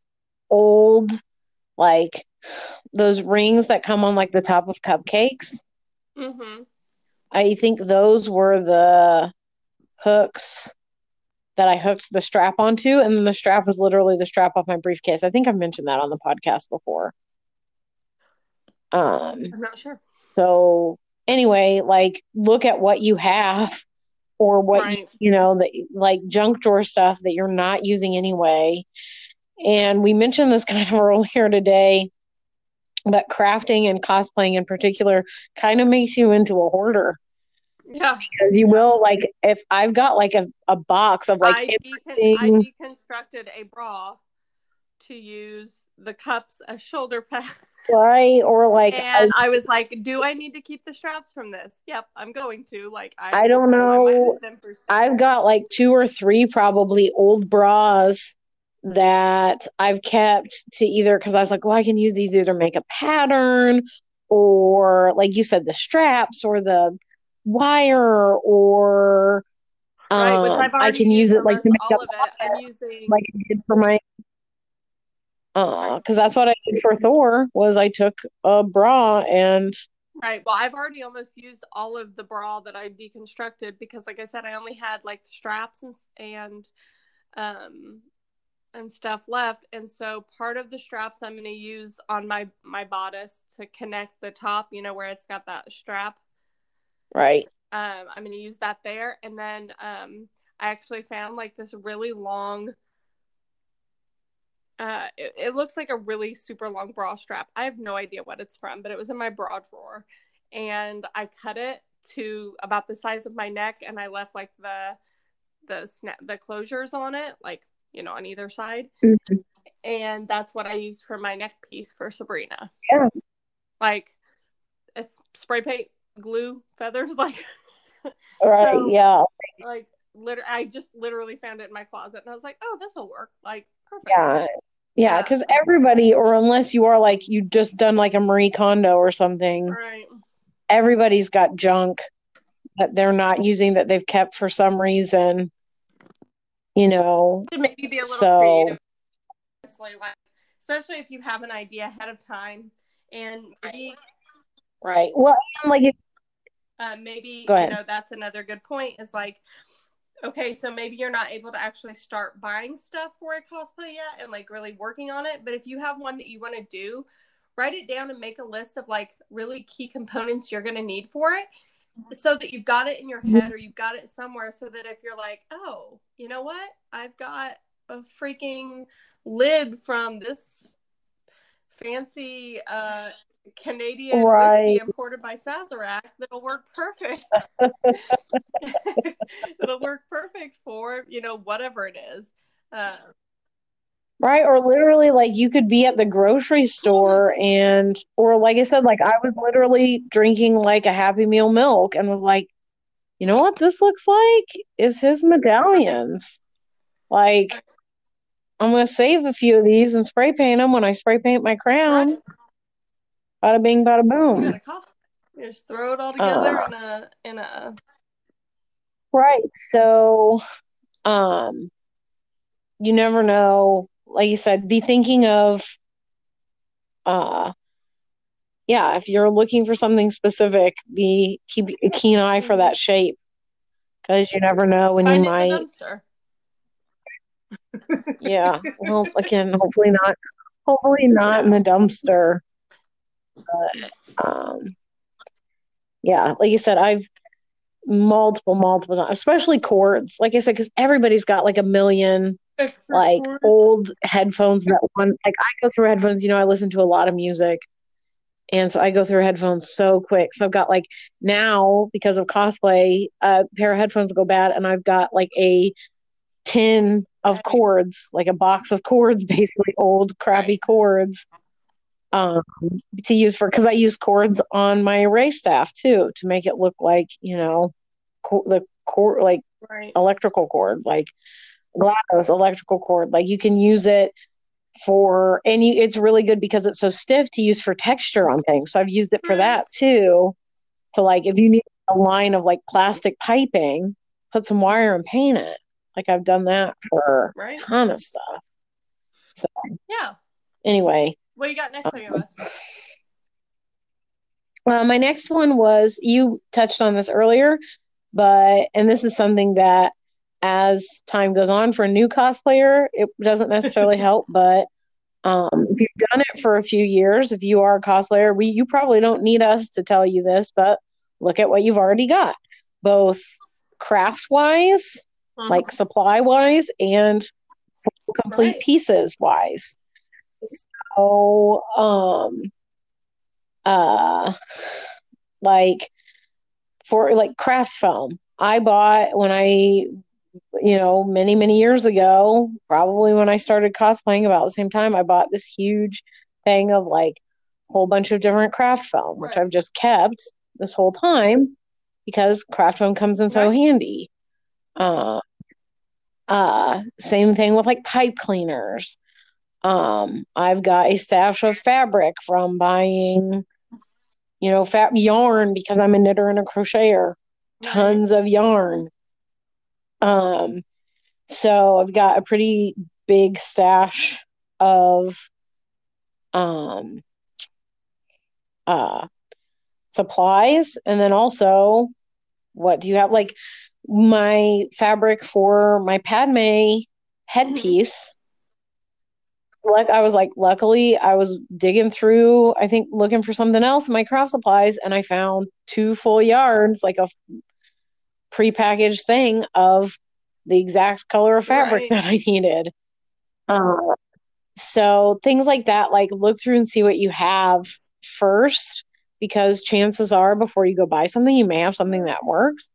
old like those rings that come on like the top of cupcakes. Mm-hmm. I think those were the hooks that I hooked the strap onto, and then the strap was literally the strap off my briefcase. I think I've mentioned that on the podcast before. Um, I'm not sure. So anyway, like look at what you have or what you, Right. you know, that like junk drawer stuff that you're not using anyway. And we mentioned this kind of earlier today, but crafting and cosplaying in particular kind of makes you into a hoarder Yeah. because you will like if I've got like a, a box of like I, decon- I deconstructed a bra to use the cups as shoulder pads. Right or like I, and I was like, do I need to keep the straps from this? Yep, I'm going to. Like, I, I don't know. use them for I've got like two or three probably old bras that I've kept to either because I was like, well, I can use these either make a pattern or like you said, the straps or the wire or right, um, I can use it like to make up. I'm using like I did for my uh because that's what I did for Thor was I took a bra and Right. Well, I've already almost used all of the bra that I deconstructed because, like I said, I only had like straps and and um and stuff left, and so part of the straps I'm going to use on my my bodice to connect the top. You know where it's got that strap. right Um, I'm going to use that there, and then um, I actually found like this really long. Uh, it, it looks like a really super long bra strap. I have no idea what it's from, but it was in my bra drawer, and I cut it to about the size of my neck, and I left like the the snap the closures on it, like you know, on either side, Mhm. and that's what I used for my neck piece for Sabrina. Yeah. like a spray paint glue feathers, like right So- yeah like literally i just literally found it in my closet and i was like oh this will work like perfect yeah yeah because everybody or unless you are like you just done like a Marie Kondo or something right. everybody's got junk that they're not using that they've kept for some reason you know? Maybe be a little So- creative. Honestly, like especially if you have an idea ahead of time and maybe right. Well and like uh, maybe you know that's another good point is like okay, so maybe you're not able to actually start buying stuff for a cosplay yet and like really working on it. But if you have one that you want to do, write it down and make a list of like really key components you're going to need for it so that you've got it in your head or you've got it somewhere so that if you're like, oh, you know what? I've got a freaking lid from this fancy uh Canadian right. whiskey imported by Sazerac that'll work perfect. it'll work perfect for, you know, whatever it is. Uh, right. Or literally, like, you could be at the grocery store and, or like I said, like, I was literally drinking like a Happy Meal milk and was like, you know what this looks like? Is his medallions. Like, I'm going to save a few of these and spray paint them when I spray paint my crown. Right Bada bing, bada boom. You, you just throw it all together uh, in a in a. Right. So, um, you never know. Like you said, be thinking of, uh, yeah. If you're looking for something specific, be keep a keen eye for that shape, because you never know when Find you might. yeah. Well, again, hopefully not. Hopefully not in the dumpster. But um, yeah, like you said, I've multiple, multiple especially cords. Like I said, because everybody's got like a million like cords. old headphones that one like I go through headphones, you know, I listen to a lot of music. And so I go through headphones so quick. So I've got like now because of cosplay, a pair of headphones go bad, and I've got like a tin of cords, like a box of cords, basically old crappy cords um, to use for because I use cords on my array staff too to make it look like you know co- the cord like right. electrical cord like GLaDOS electrical cord. Like you can use it for and you, it's really good because it's so stiff to use for texture on things. So I've used it for that too to like if you need a line of like plastic piping put some wire and paint it. Like I've done that for right. a ton of stuff. So yeah. anyway what you got next on your list? Uh, my next one was you touched on this earlier, but and this is something that as time goes on for a new cosplayer, it doesn't necessarily help, but um, if you've done it for a few years, if you are a cosplayer, we you probably don't need us to tell you this, but look at what you've already got, both craft wise, uh-huh. like supply wise, and complete right. pieces wise. So, um, uh, like for like craft foam, I bought when I, you know, many, many years ago, probably when I started cosplaying about the same time, I bought this huge thing of like a whole bunch of different craft foam, which right. I've just kept this whole time because craft foam comes in so right. handy. Uh, uh, same thing with like pipe cleaners. Um, I've got a stash of fabric from buying, you know, fat yarn because I'm a knitter and a crocheter. Tons of yarn. Um, so I've got a pretty big stash of um uh supplies and then also what do you have like my fabric for my Padme headpiece like I was like, luckily I was digging through, I think looking for something else in my craft supplies, and I found two full yards, like a prepackaged thing of the exact color of fabric right. that I needed. Uh, so things like that, like look through and see what you have first, because chances are before you go buy something, you may have something that works.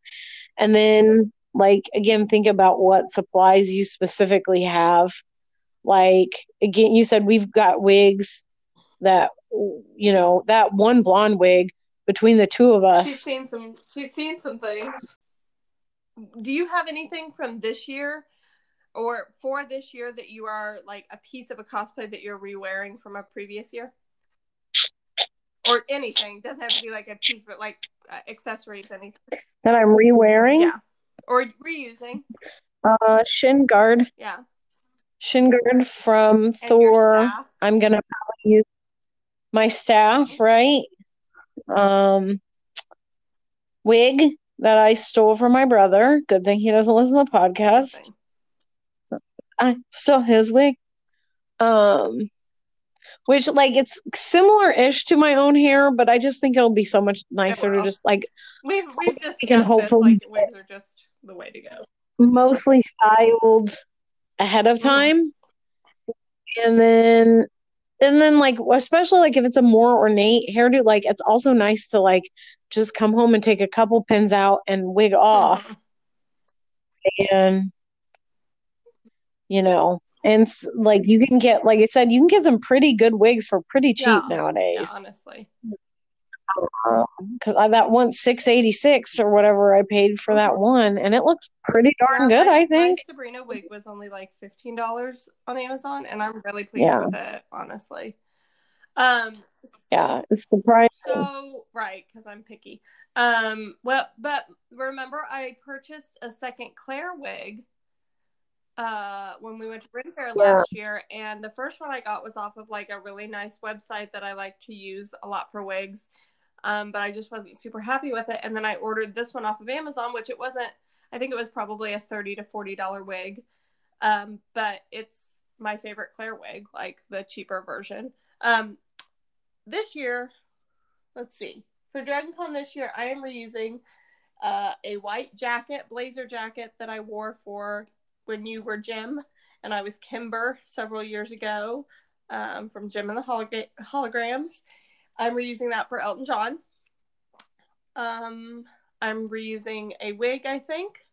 And then, like, again, think about what supplies you specifically have like again, you said we've got wigs that you know that one blonde wig between the two of us. She's seen some. She's seen some things. Do you have anything from this year or for this year that you are like a piece of a cosplay that you're re-wearing from a previous year? Or anything doesn't have to be like a piece, but like uh, accessories, anything that I'm re-wearing. Yeah, or reusing. Uh, shin guard. Yeah. Shin guard from and Thor. I'm gonna probably use my staff, right? Um, wig. that I stole from my brother. Good thing he doesn't listen to the podcast. I stole his wig. Um, which like it's similar-ish to my own hair, but I just think it'll be so much nicer to just like we've we've just we can hopefully like, wigs are just the way to go. Mostly styled ahead of time, mm-hmm. and then and then like especially like if it's a more ornate hairdo, like it's also nice to like just come home and take a couple pins out and wig off, mm-hmm. and you know and like you can get like i said you can get some pretty good wigs for pretty cheap yeah. nowadays yeah, honestly because uh, that one 686 or whatever i paid for that one and it looks pretty darn yeah, good i think sabrina wig was only like $15 on amazon and i'm really pleased yeah. with it honestly um yeah it's surprising so right because i'm picky um well but remember i purchased a second claire wig uh when we went to Ren Fair yeah. last year and the first one I got was off of like a really nice website that I like to use a lot for wigs. Um, but I just wasn't super happy with it. And then I ordered this one off of Amazon, which it wasn't I think it was probably a 30 to 40 dollar wig. Um, but it's my favorite Claire wig, like the cheaper version. Um this year, let's see. For DragonCon this year, I am reusing uh, a white jacket, blazer jacket that I wore for when you were Jem and I was Kimber several years ago um, from Jem and the Holog- Holograms. I'm reusing that for Elton John. Um, I'm reusing a wig, I think,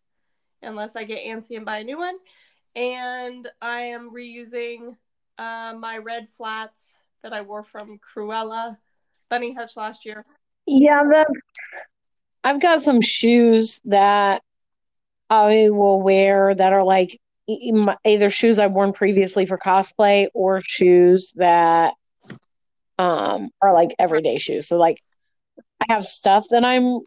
unless I get antsy and buy a new one. And I am reusing uh, my red flats that I wore from Cruella Bunny Hutch last year. Yeah, that's. I've got some shoes that I will wear that are like either shoes I've worn previously for cosplay or shoes that um are like everyday shoes. So like I have stuff that I'm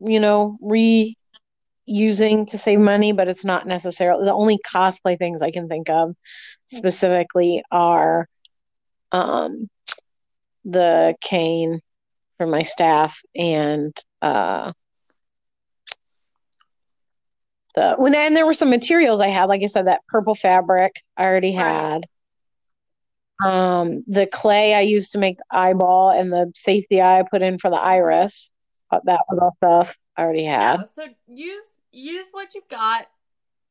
you know reusing to save money, but it's not necessarily the only cosplay things I can think of specifically are um the cane for my staff and uh the when and there were some materials I had, like I said, that purple fabric I already had. Um, the clay I used to make the eyeball and the safety eye I put in for the iris. Uh, that was all stuff I already had. Yeah, so use use what you've got.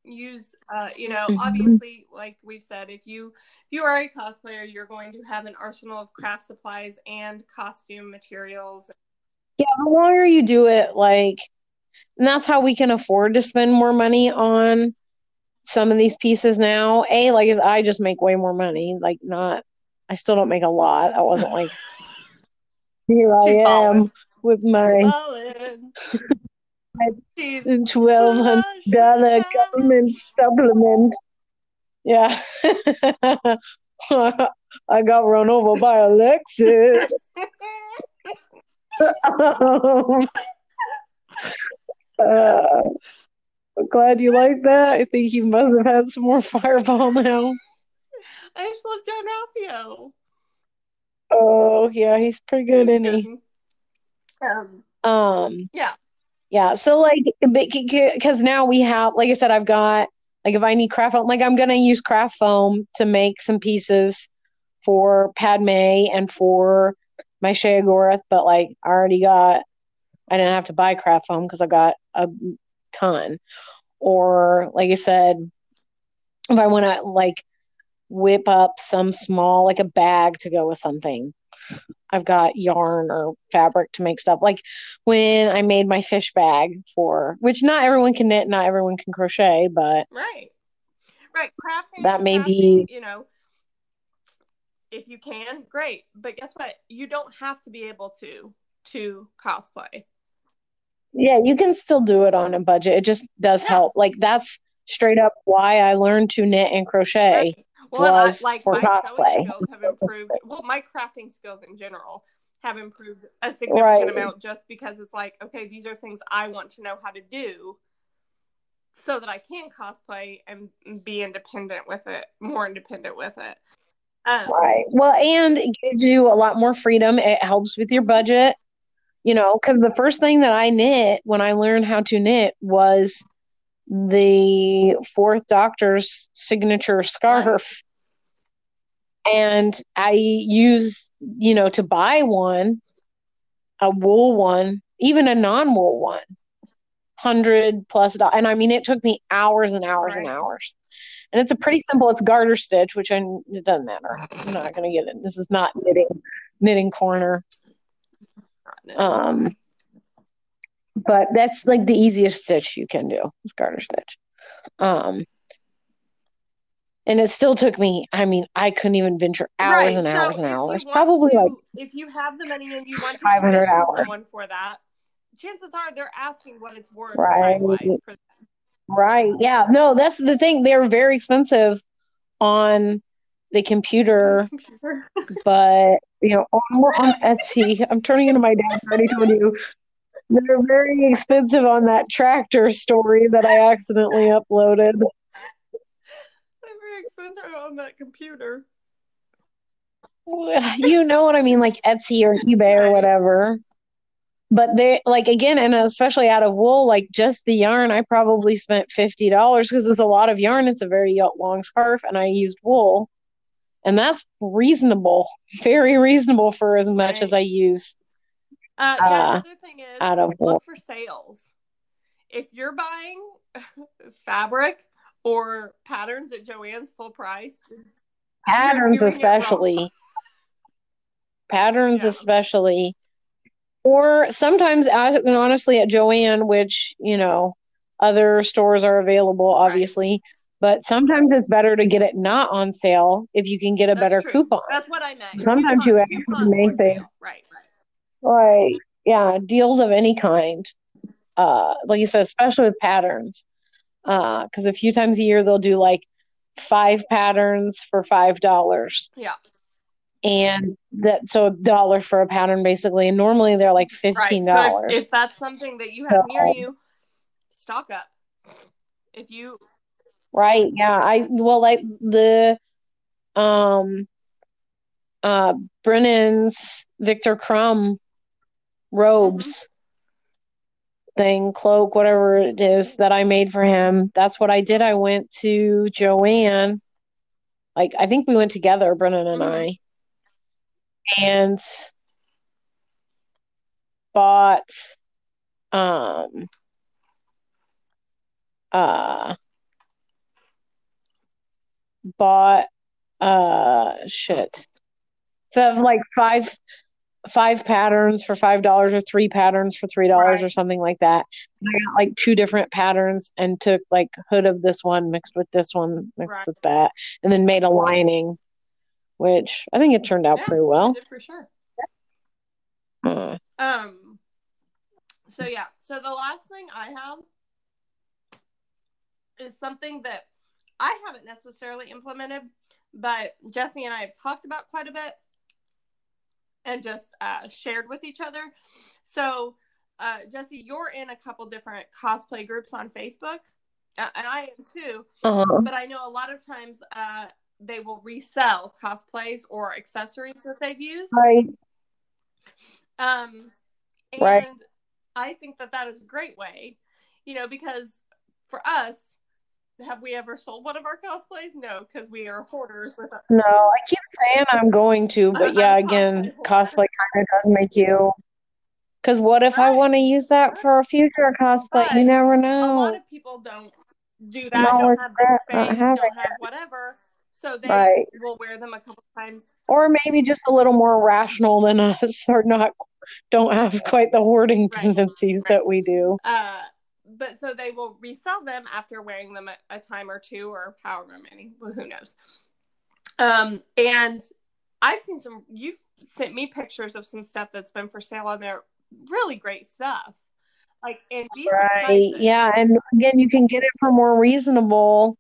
Use uh, you know, mm-hmm. obviously, like we've said, if you if you are a cosplayer, you're going to have an arsenal of craft supplies and costume materials. Yeah, the longer you do it, like and that's how we can afford to spend more money on some of these pieces now. A, like, is I just make way more money. Like, not, I still don't make a lot. I wasn't like, here I She's am with my twelve hundred dollar government supplement. Yeah. I got run over by a Lexus. Uh, glad you like that. I think you must have had some more fireball now. I just love Jean-Ralphio. Oh yeah, he's pretty good, isn't he? Um, um yeah, yeah. So like, because now we have, like I said, I've got like if I need craft foam, like I'm gonna use craft foam to make some pieces for Padme and for my Sheogorath, but like I already got I didn't have to buy craft foam because I got a ton. Or like I said, if I want to like whip up some small like a bag to go with something. I've got yarn or fabric to make stuff. Like when I made my fish bag for which not everyone can knit, not everyone can crochet, but Right. Right. Crafting that may crafting, be you know if you can, great. But guess what? You don't have to be able to to cosplay. Yeah, you can still do it on a budget. It just does yeah. help. Like that's straight up why I learned to knit and crochet. Right. Well, was I, like for my cosplay. skills have improved. Well, my crafting skills in general have improved a significant right. amount just because it's like, okay, these are things I want to know how to do so that I can cosplay and be independent with it, more independent with it. Um, right. Well, and it gives you a lot more freedom. It helps with your budget you know, because the first thing that I knit when I learned how to knit was the fourth doctor's signature scarf. And I use, you know, to buy one, a wool one, even a non wool one, hundred plus dollars. And I mean, it took me hours and hours right. and hours. And it's a pretty simple. It's garter stitch, which I it doesn't matter. I'm not going to get it. This is not knitting knitting corner. Um, but that's like the easiest stitch you can do is garter stitch. Um, and it still took me. I mean, I couldn't even venture hours right. and hours so and hours. Probably to, like if you have the money and you want to 500 hours. someone for that, chances are they're asking what it's worth. Right. Right. Yeah. No, that's the thing. They're very expensive on the computer, computer. but you know, oh, on, on Etsy. I'm turning into my dad. I already told you. They're very expensive on that tractor story that I accidentally uploaded. They're very expensive on that computer. You know what I mean, like Etsy or eBay or whatever but they like again and especially out of wool like just the yarn i probably spent $50 because it's a lot of yarn it's a very long scarf and i used wool and that's reasonable very reasonable for as much right. as i use uh, yeah, uh, another thing is out of look for sales if you're buying fabric or patterns at joann's full price patterns especially patterns yeah. especially or sometimes and honestly at joann which you know other stores are available obviously right. But sometimes it's better to get it not on sale if you can get a that's better true. coupon. That's what i meant. Sometimes coupon, you actually may say right right. right yeah deals of any kind. Uh like you said especially with patterns. Uh because a few times a year they'll do like five patterns for five dollars. Yeah. And that so a dollar for a pattern basically. And normally they're like fifteen dollars right. so if, if, that's something that you have so, near you stock up. If you right yeah i well like the um uh brennan's Viktor Krum robes mm-hmm. thing cloak whatever it is that i made for him that's what i did i went to Joanne. like i think we went together brennan and mm-hmm. i and bought um uh bought uh shit so have like five five patterns for five dollars or three patterns for three dollars right. or something like that. And I got like two different patterns and took like hood of this one mixed with this one mixed right. with that, and then made a lining which I think it turned out yeah, pretty well. for sure. Uh, um. So yeah. So the last thing I have is something that I haven't necessarily implemented, but Jesse and I have talked about quite a bit and just uh, shared with each other. So, uh, Jesse, you're in a couple different cosplay groups on Facebook, uh, and I am too. Uh-huh. But I know a lot of times uh, they will resell cosplays or accessories that they've used. Right. Um, and right. I think that that is a great way, you know, because for us, have we ever sold one of our cosplays? No, because we are hoarders. With no, I keep saying I'm going to, but I'm, yeah, I'm again, cosplay kind of does make you. Because what if right. I want to use that for a future cosplay? But you never know. A lot of people don't do that. don't have the space. Don't have whatever. So they right. will wear them a couple times. Or maybe just a little more rational than us, or not don't have quite the hoarding tendencies that we do. Uh, but so they will resell them after wearing them a, a time or two, or however many. Well, who knows? Um, and I've seen some. You've sent me pictures of some stuff that's been for sale on there. Really great stuff. Like in right, prices. yeah, and again, you can get it for more reasonable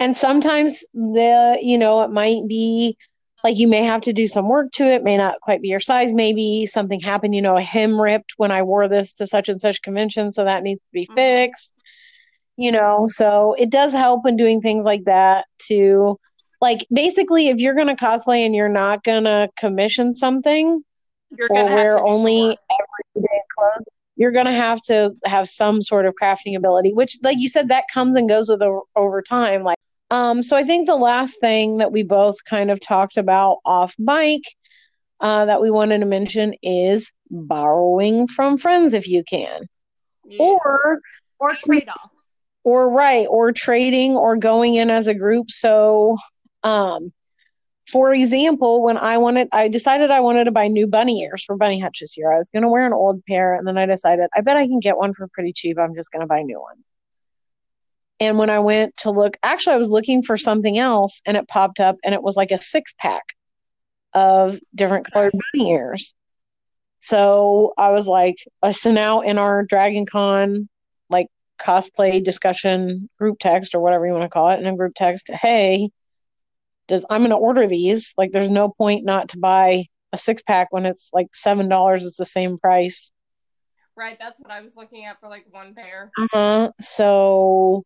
and sometimes the you know it might be like you may have to do some work to it may not quite be your size maybe something happened you know a hem ripped when i wore this to such and such convention so that needs to be mm-hmm. fixed you know so it does help in doing things like that to like basically if you're going to cosplay and you're not going to commission something you're or wear only everyday clothes, you're going to have to have some sort of crafting ability, which, like you said, that comes and goes with over time. Like, um, so I think the last thing that we both kind of talked about off mic uh, that we wanted to mention is borrowing from friends if you can, Yeah. or or trade off. or right or trading or going in as a group. So um for example when i wanted i decided i wanted to buy new bunny ears for bunny hutch this year i was going to wear an old pair and then i decided i bet i can get one for pretty cheap. I'm just going to buy new ones and when i went to look actually i was looking for something else and it popped up and it was like a six pack of different colored bunny ears. So i was like sent out in our dragon con like cosplay discussion group text or whatever you want to call it in a group text hey does i'm going to order these. Like there's no point not to buy a six pack when it's like seven dollars it's the same price. Right, that's what I was looking at for like one pair. uh-huh. So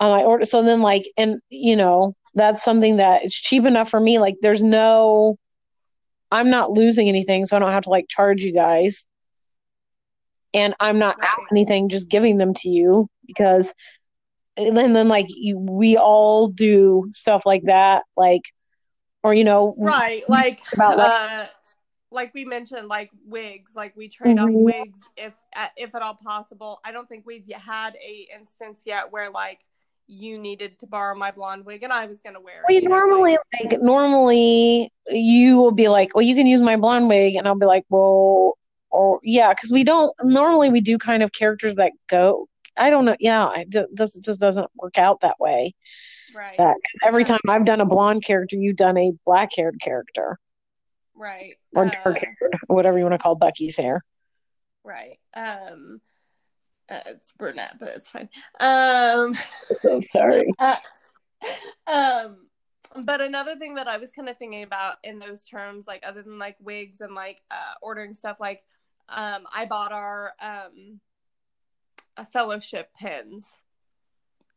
um, i ordered so then like and you know that's something that it's cheap enough for me like there's no i'm not losing anything so i don't have to like charge you guys and i'm not out anything just giving them to you because and then, then like you, we all do stuff like that like or you know Right, like About, like- uh, like we mentioned, like wigs, like we trade off Mhm. wigs if if at all possible. I don't think we've had a instance yet where like you needed to borrow my blonde wig and I was gonna wear it. we you know, normally like- normally you will be like well you can use my blonde wig and i'll be like well or yeah because we don't normally we do kind of characters that go i don't know yeah it ju- just, it just doesn't work out that way. Right, that every time i've done a blonde character you've done a black haired character. Right, or uh, dark haired whatever you want to call bucky's hair. Right. Um, uh, it's brunette, but it's fine. Um. so sorry Uh, um but another thing that i was kind of thinking about in those terms like other than like wigs and like uh ordering stuff like um i bought our um a fellowship pins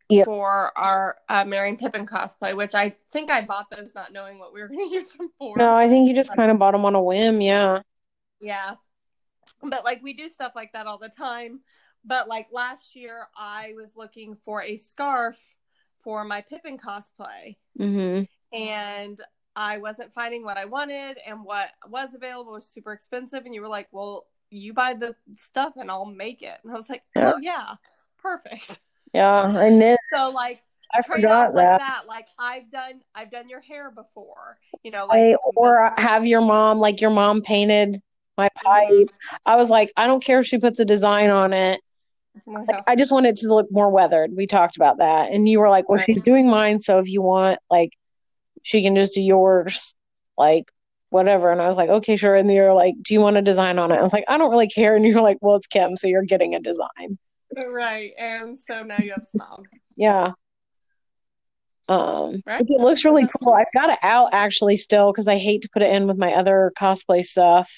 Yep. for our uh, Merry and Pippin cosplay, which I think I bought those not knowing what we were going to use them for. no i think you just kind of bought them on a whim yeah Yeah. But like we do stuff like that all the time. But like last year, I was looking for a scarf for my Pippin cosplay. mm-hmm and I wasn't finding what I wanted, and what was available was super expensive. And you were like, "Well, you buy the stuff, and I'll make it." And I was like, Yeah. "Oh yeah, perfect." yeah i knit So like, i forgot off like that that. Like I've done, I've done your hair before. You know, like or have your mom like your mom painted my pipe. I was like, I don't care if she puts a design on it. Like, I just wanted to look more weathered. We talked about that, and you were like, "Well, Right. she's doing mine, so if you want, like, she can just do yours, like, whatever." And I was like, "Okay, sure." And you're like, "Do you want a design on it?" I was like, "I don't really care." And you're like, "Well, it's Kim, so you're getting a design." right, and so now you have Smaug. Yeah. Um, Right. it looks really cool. I've got it out actually still because I hate to put it in with my other cosplay stuff.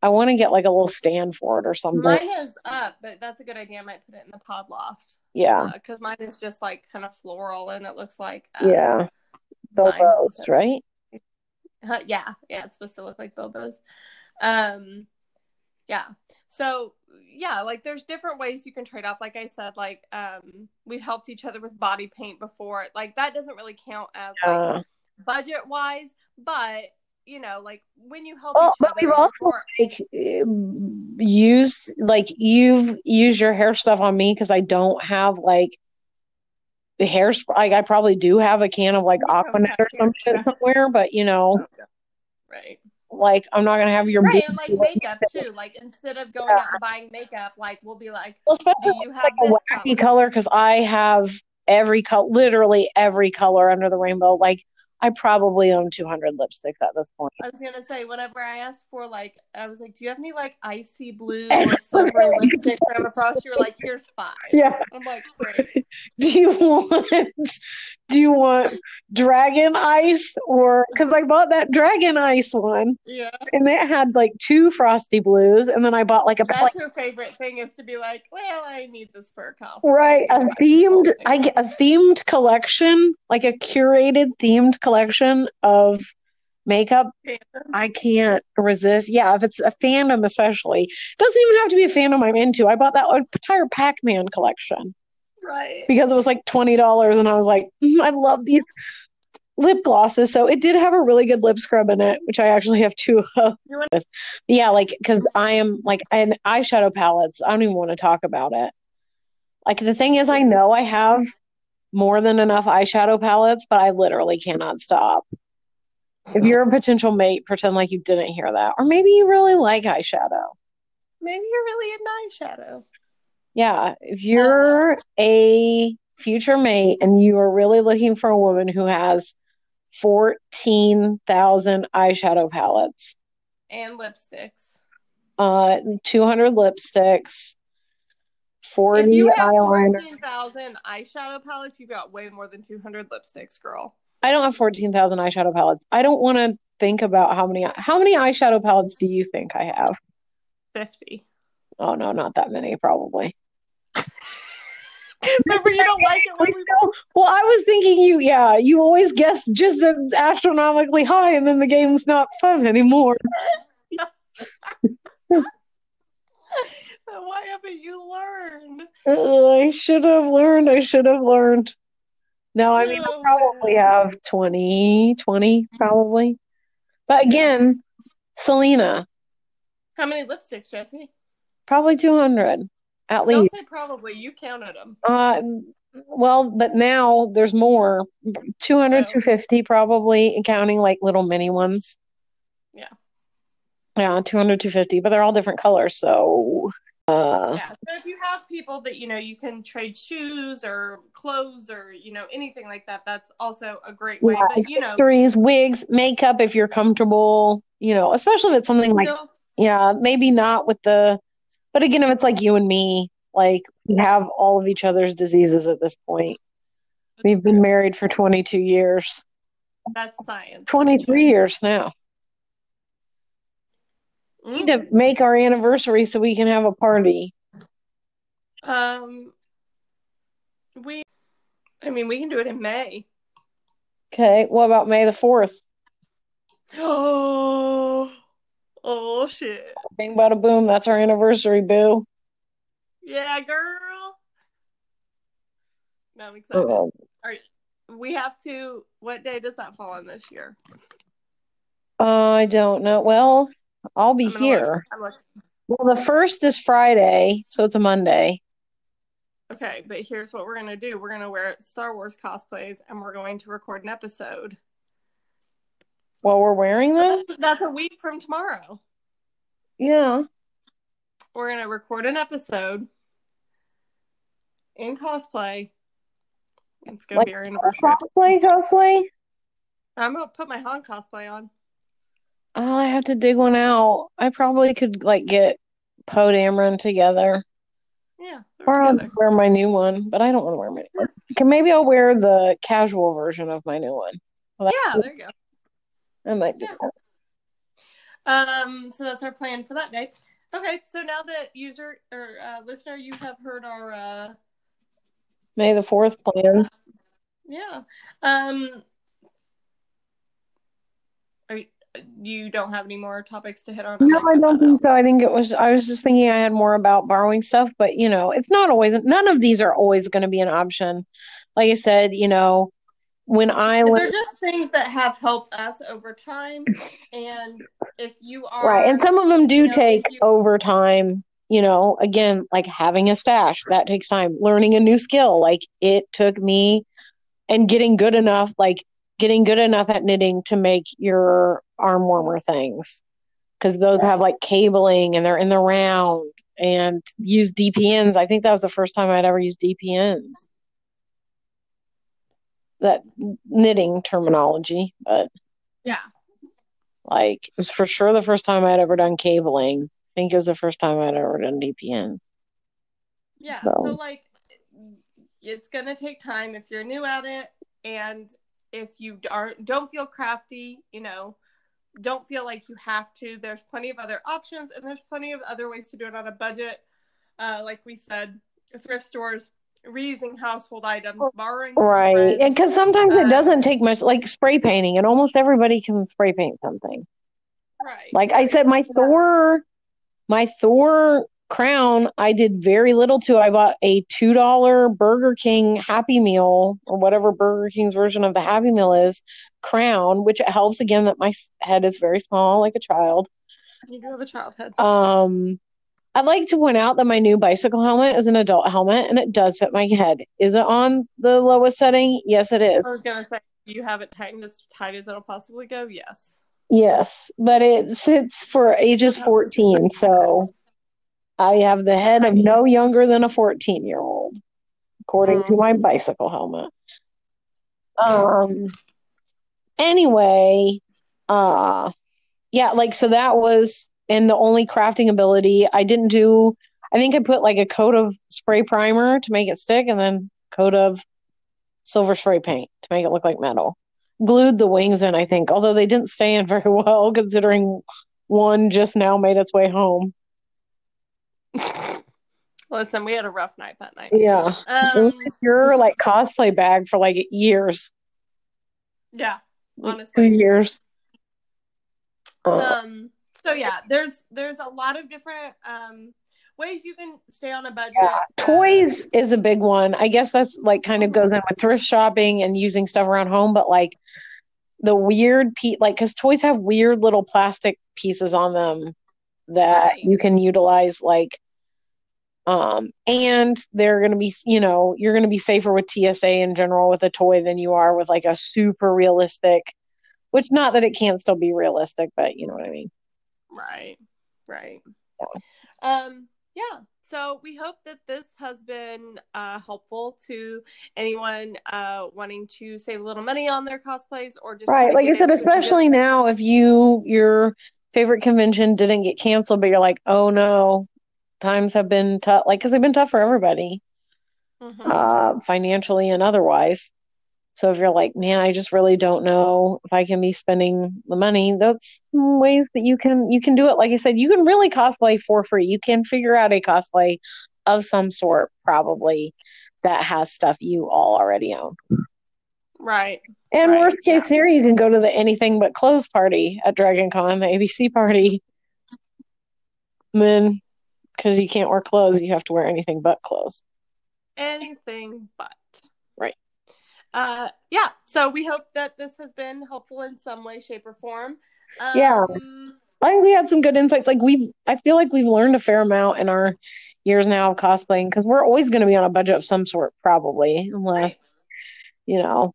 I want to get like a little stand for it or something. Mine is up, but that's a good idea. I might put it in the pod loft. yeah, because mine is just like kind of floral, and it looks like uh, yeah. Bilbos, right? Uh, yeah, yeah, it's supposed to look like Bilbo's. Um, yeah. So yeah, like there's different ways you can trade off. Like I said, like um, we've helped each other with body paint before. Like that doesn't really count as like Uh, budget wise, but you know, like when you help Well, each but other, we've also or- like used like you've used your hair stuff on me because I don't have like the hair. sp- Like I probably do have a can of like You don't Aquanet or some shit stuff. somewhere, but you know, oh, right, like I'm not gonna have your right, and like makeup too. Like instead of going Yeah. out and buying makeup, like we'll be like, Well, especially do you have like a wacky color? color because I have every color, literally every color under the rainbow. Like I probably own 200 lipsticks at this point. I was gonna say, whenever I asked for like, I was like, "Do you have any like icy blue or silver lipstick from across?" You were like, "Here's five. Yeah. I'm like, "Great." Do you want? Do you want dragon ice or because I bought that dragon ice one Yeah, and it had like two frosty blues and then I bought like a that's like, her favorite thing is to be like, "Well, I need this for a cosplay." right a themed the I get a themed collection like a curated themed collection of makeup, I can't resist. Yeah, if it's a fandom, especially, doesn't even have to be a fandom I'm into. I bought that entire Pac Man collection. Right. Because it was like $20, and I was like, mm, I love these lip glosses. So it did have a really good lip scrub in it, which I actually have two of. Yeah, like, because I am like, and eyeshadow palettes, I don't even want to talk about it. Like, the thing is, I know I have more than enough eyeshadow palettes, but I literally cannot stop. If you're a potential mate, pretend like you didn't hear that. Or maybe you really like eyeshadow. Maybe you're really into eyeshadow. Yeah. If you're a future mate and you are really looking for a woman who has 14,000 eyeshadow palettes and lipsticks, uh, 200 lipsticks, 40 if you have eyeliner. 14,000 eyeshadow palettes, you've got way more than 200 lipsticks, girl. I don't have 14,000 eyeshadow palettes. I don't want to think about how many how many eyeshadow palettes do you think I have? 50. Oh no, not that many probably. Remember, you don't like it when we well, I was thinking you, yeah, you always guess just astronomically high, and then the game's not fun anymore. Why haven't you learned? Uh, I should have learned. I should have learned. No, I mean, I'll probably have 20, 20, probably. But again, Selena. How many lipsticks, Jesse? Probably 200, at least. say probably. You counted them. Uh, well, but now there's more 200, Oh. 250, probably, counting like little mini ones. Yeah. Yeah, 200, 250, but they're all different colors. So, uh, Yeah. So if you have people that, you know, you can trade shoes or clothes or, you know, anything like that, that's also a great way. yeah, But, you know, accessories, wigs, makeup, if you're comfortable, you know, especially if it's something like Yeah, maybe not with the, but again, if it's like you and me, like we have all of each other's diseases at this point. We've been married for 22 years, that's science. 23 years now. We Mm. need to make our anniversary so we can have a party. Um, we, I mean, we can do it in May. Okay, what about May the 4th? Oh, oh shit! Bing bada boom, that's our anniversary, boo. Yeah, girl. No, I'm excited. Uh, All right, we have to. What day does that fall on this year? I don't know. Well, I'll be here. look- I'm. Well, the first is Friday, so it's a Monday. Okay, but here's what we're gonna do. We're gonna wear Star Wars cosplays, and we're going to record an episode. While we're wearing them? That's, that's a week from tomorrow. Yeah. We're gonna record an episode in cosplay. It's gonna Like be our anniversary. Cosplay, cosplay? I'm gonna put my Han cosplay on. Oh, I have to dig one out. I probably could like get Poe Dameron together. Yeah, Or I'll together. wear my new one, but I don't want to wear my new one. Okay, maybe I'll wear the casual version of my new one. Well, Yeah, that's- there you go. I might do Yeah. that. Um, so that's our plan for that day. Okay, so now that user or uh, listener, you have heard our uh, May the 4th plans. yeah. Um, are you, don't have any more topics to hit on? No, I don't think so. I think it was, I was just thinking I had more about borrowing stuff, but you know, it's not always, none of these are always going to be an option. Like I said, you know, when I They're just things that have helped us over time, and if you are right, and some of them do you know, take you- overtime, you know, again, like having a stash, that takes time. Learning a new skill, like it took me and getting good enough, like getting good enough at knitting to make your arm warmer things. Because those have like cabling and they're in the round and use DPNs. I think that was the first time I'd ever used DPNs. That knitting terminology, but yeah. like it was for sure the first time I'd ever done cabling. I think it was the first time I'd ever done DPN. Yeah, So- so like it's gonna take time if you're new at it, and if you aren't don't feel crafty, you know, don't feel like you have to. There's plenty of other options, and there's plenty of other ways to do it on a budget. Uh, like we said, thrift stores reusing household items, borrowing. Right. And because sometimes it doesn't take much, like spray painting, and almost everybody can spray paint something. Right. Like I said, my Thor, my Thor crown, I did very little to. I bought a $2 Burger King Happy Meal or whatever Burger King's version of the Happy Meal is crown, which it helps again that my head is very small, like a child. You do have a child head. Um, I'd like to point out that my new bicycle helmet is an adult helmet and it does fit my head. Is it on the lowest setting? Yes, it is. I was gonna say you have it tightened as tight as it'll possibly go. Yes. Yes, but it sits for ages 14, so I have the head of no younger than a 14 year old, according to my bicycle helmet. Um, anyway, uh, yeah, like, so that was, and the only crafting ability I didn't do, I think I put like a coat of spray primer to make it stick and then coat of silver spray paint to make it look like metal. Glued the wings in, I think, although they didn't stay in very well considering one just now made its way home. Listen, we had a rough night that night. Yeah. Um, your like cosplay bag for like years. Yeah, Two honestly. years. Uh, Um. So yeah, there's there's a lot of different um ways you can stay on a budget. yeah. Uh, Toys is a big one. I guess that's like kind of goes in with thrift shopping and using stuff around home, but like the weird pe like because toys have weird little plastic pieces on them that you can utilize like um and they're going to be you know you're going to be safer with TSA in general with a toy than you are with like a super realistic which not that it can't still be realistic but you know what I mean Right. Right. Um. Yeah. So we hope that this has been uh, helpful to anyone uh, wanting to save a little money on their cosplays or just right like I said especially now if you your favorite convention didn't get canceled but you're like oh no times have been tough like because they've been tough for everybody Mhm. uh, financially and otherwise. So if you're like, man, I just really don't know if I can be spending the money, that's ways that you can you can do it. Like I said, you can really cosplay for free. You can figure out a cosplay of some sort, probably that has stuff you all already own. Right. And Right, worst case yeah. scenario, you can go to the anything but clothes party at Dragon Con, the ABC party. And then, because you can't wear clothes, you have to wear anything but clothes. Anything but. Right. Uh. Yeah. So we hope that this has been helpful in some way, shape, or form. Um, Yeah. I think we had some good insights. Like we've, I feel like we've learned a fair amount in our years now of cosplaying because we're always going to be on a budget of some sort, probably, unless Right. you know,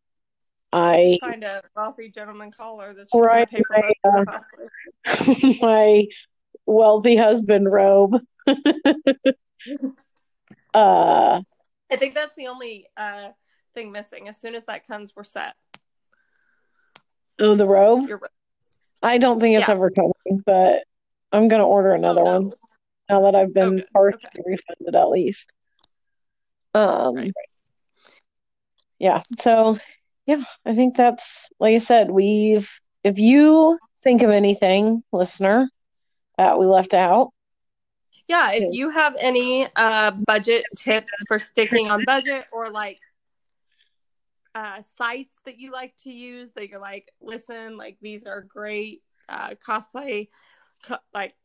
I Find a wealthy gentleman caller that's just Right, gonna pay for right, uh, my wealthy husband robe. uh, I think that's the only uh thing missing. As soon as that comes, we're set. oh, the robe. You're right. I don't think it's Yeah. ever coming, but I'm gonna order another Oh, no. one now that I've been good. partially Okay. refunded at least. Um, Right. yeah. So, yeah, I think that's like I said. We've if you think of anything, listener, that we left out, Yeah, if you have any uh budget tips for sticking on budget or like uh sites that you like to use that you're like, listen, like these are great uh cosplay co- like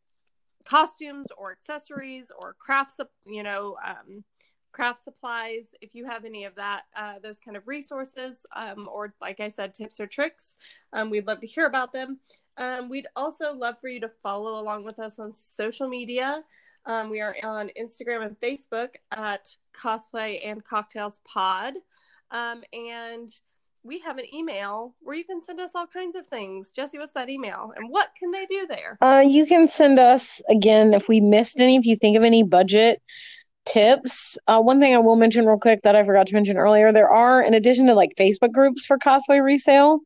costumes or accessories or crafts, you know, um craft supplies if you have any of that uh, those kind of resources um, or like i said tips or tricks um, we'd love to hear about them um, we'd also love for you to follow along with us on social media um, we are on Instagram and Facebook at Cosplay and Cocktails Pod. Um, and we have an email where you can send us all kinds of things. Jesse, what's that email? And what can they do there? uh, you can send us again if we missed any. If you think of any budget tips, uh, one thing I will mention real quick that I forgot to mention earlier: there are, in addition to like Facebook groups for cosplay resale,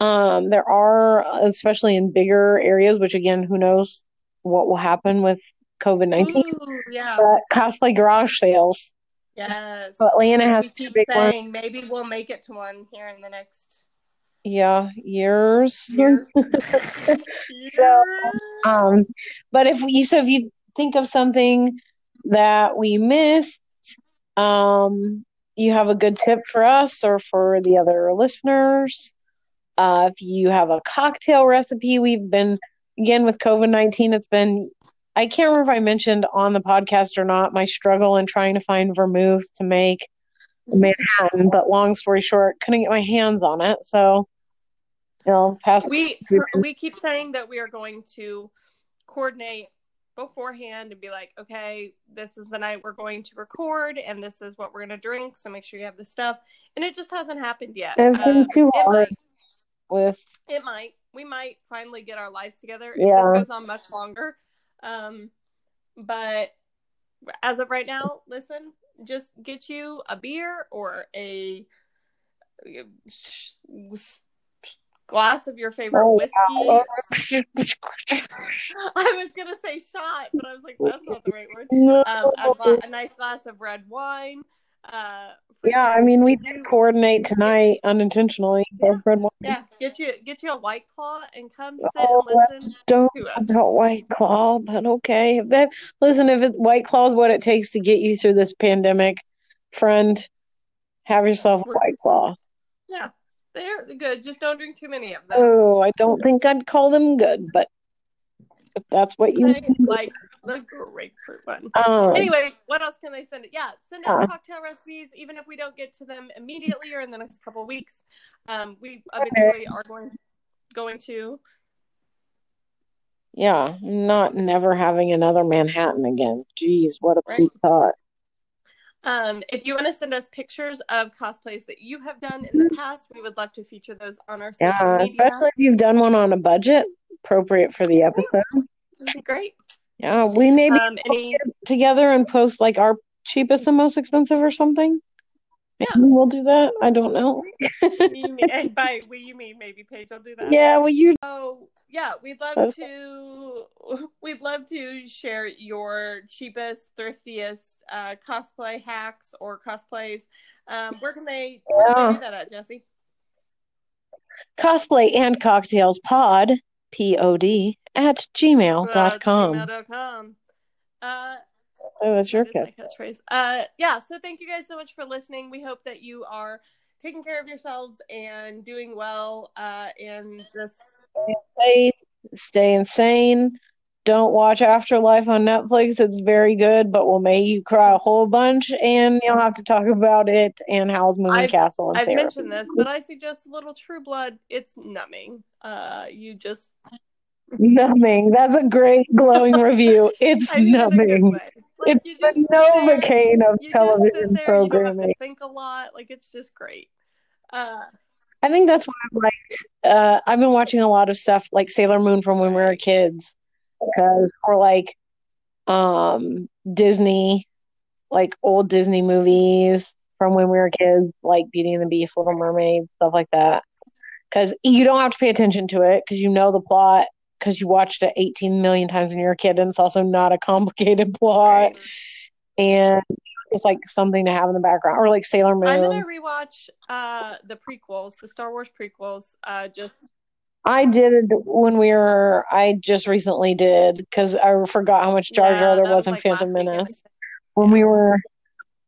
um, there are, especially in bigger areas, which again, who knows what will happen with COVID nineteen. Yeah. Cosplay garage sales. Yes. So Atlanta has we two big ones. maybe we'll make it to one here in the next Yeah, years. year. So, Um, but if you so if you think of something that we missed, um, you have a good tip for us or for the other listeners. Uh, if you have a cocktail recipe, we've been again with COVID nineteen. It's been I can't remember if I mentioned on the podcast or not my struggle in trying to find vermouth to make Manhattan. But long story short, couldn't get my hands on it. So, you know, past we we keep saying that we are going to coordinate beforehand and be like, okay, this is the night we're going to record, and this is what we're going to drink. So make sure you have the stuff. And it just hasn't happened yet. It's been Um, too it hard might. with It might. We might finally get our lives together if Yeah. this goes on much longer. Um, but as of right now, listen, just get you a beer or a glass of your favorite Oh, whiskey. I was gonna say shot, but I was like, that's not the right word. No. Um, a, gla- a nice glass of red wine. Uh, yeah, I mean, we did coordinate tonight unintentionally. both red wine. yeah, get you get you a white claw and come sit Oh, and listen Don't to us. about White Claw, but okay. If that listen, if it's White Claw is what it takes to get you through this pandemic, friend, have yourself a White Claw. Yeah, they're good. Just don't drink too many of them. Oh, I don't think I'd call them good, but if that's what you I like the grapefruit one. um, Anyway, what else can they send it? Yeah, send us Yeah. cocktail recipes, even if we don't get to them immediately or in the next couple of weeks. Um, we eventually are going going to. yeah, not never having another Manhattan again. Jeez, what a Right. thought. Um, if you want to send us pictures of cosplays that you have done in the past, we would love to feature those on our social Yeah, media. especially if you've done one on a budget appropriate for the episode. That'd be great. Yeah, we maybe Um, any together and post like our cheapest and most expensive or something. Maybe we'll do that. I don't know. and by we you mean maybe Paige will do that. Yeah, well, you So yeah, we'd love That's- to we'd love to share your cheapest, thriftiest uh, cosplay hacks or cosplays. Um, where can they where can Yeah. they do that at, Jesse? cosplay and cocktails pod p o d at gmail dot Uh, com. gmail.com. Uh, Oh, that's your that is my catch. catchphrase. Uh, yeah. So thank you guys so much for listening. We hope that you are taking care of yourselves and doing well. Uh, and just Safe, stay insane. Don't watch Afterlife on Netflix. It's very good, but will make you cry a whole bunch, and you'll have to talk about it and Howl's Moving I've- Castle I've therapy. mentioned this, but I suggest a little True Blood. It's numbing. Uh, you just Numbing. That's a great glowing review. It's I mean, in a good numbing. Like, It's the just sit there, Novocaine of you just sit television there, You don't have programming. think a lot. Like it's just great. Uh, I think that's why I've liked. Uh, I've been watching a lot of stuff like Sailor Moon from when we were kids, because or like, um, Disney, like old Disney movies from when we were kids, like Beauty and the Beast, Little Mermaid, stuff like that. Because you don't have to pay attention to it because you know the plot because you watched it 18 million times when you were a kid, and it's also not a complicated plot, right. and it's like something to have in the background, or like Sailor Moon. I'm gonna rewatch uh the prequels, the Star Wars prequels. Uh, just I did when we were. I just recently did because I forgot how much Jar Jar yeah, there that was in like, Phantom. Menace when we were.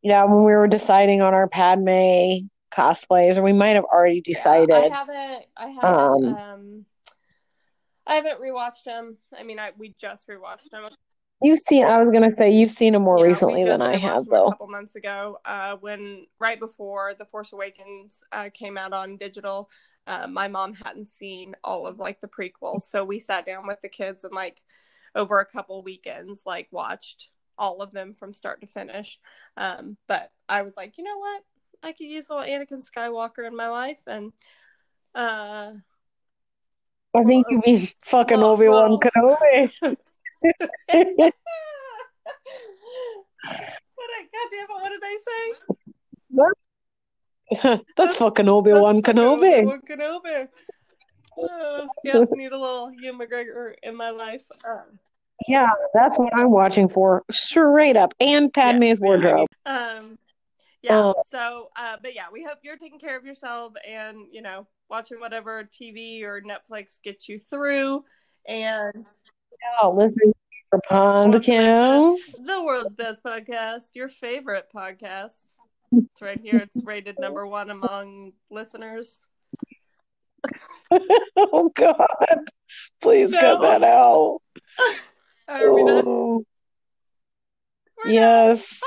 Yeah, when we were deciding on our Padme cosplays, or we might have already decided. I haven't. I haven't. Um, Um, I haven't rewatched them. I mean, I we just rewatched them. You've seen. I was gonna say you've seen them more Yeah, recently than I have, them a couple months ago. Uh, when right before the Force Awakens uh, came out on digital, uh, my mom hadn't seen all of like the prequels, so we sat down with the kids and like over a couple weekends, like watched all of them from start to finish. Um, but I was like, you know what? I could use a little Anakin Skywalker in my life, and uh, I think you mean fucking Obi Wan. Kenobi. what I, God damn it, what did they say? That's fucking Obi Wan That's Kenobi. Obi-Wan Kenobi. Uh, yep, need a little Ewan McGregor in my life. Uh, Yeah, that's what I'm watching for, straight up, and Padme's yes, wardrobe. um, yeah. Oh. So, uh, but yeah, we hope you're taking care of yourself and you know watching whatever TV or Netflix gets you through. And Oh, listening to For Pond Want to mention Counts. The world's best podcast, your favorite podcast. It's right here. It's rated number one among listeners. Oh God! Please No. cut that out. Are we? Oh, done. yes. Bye.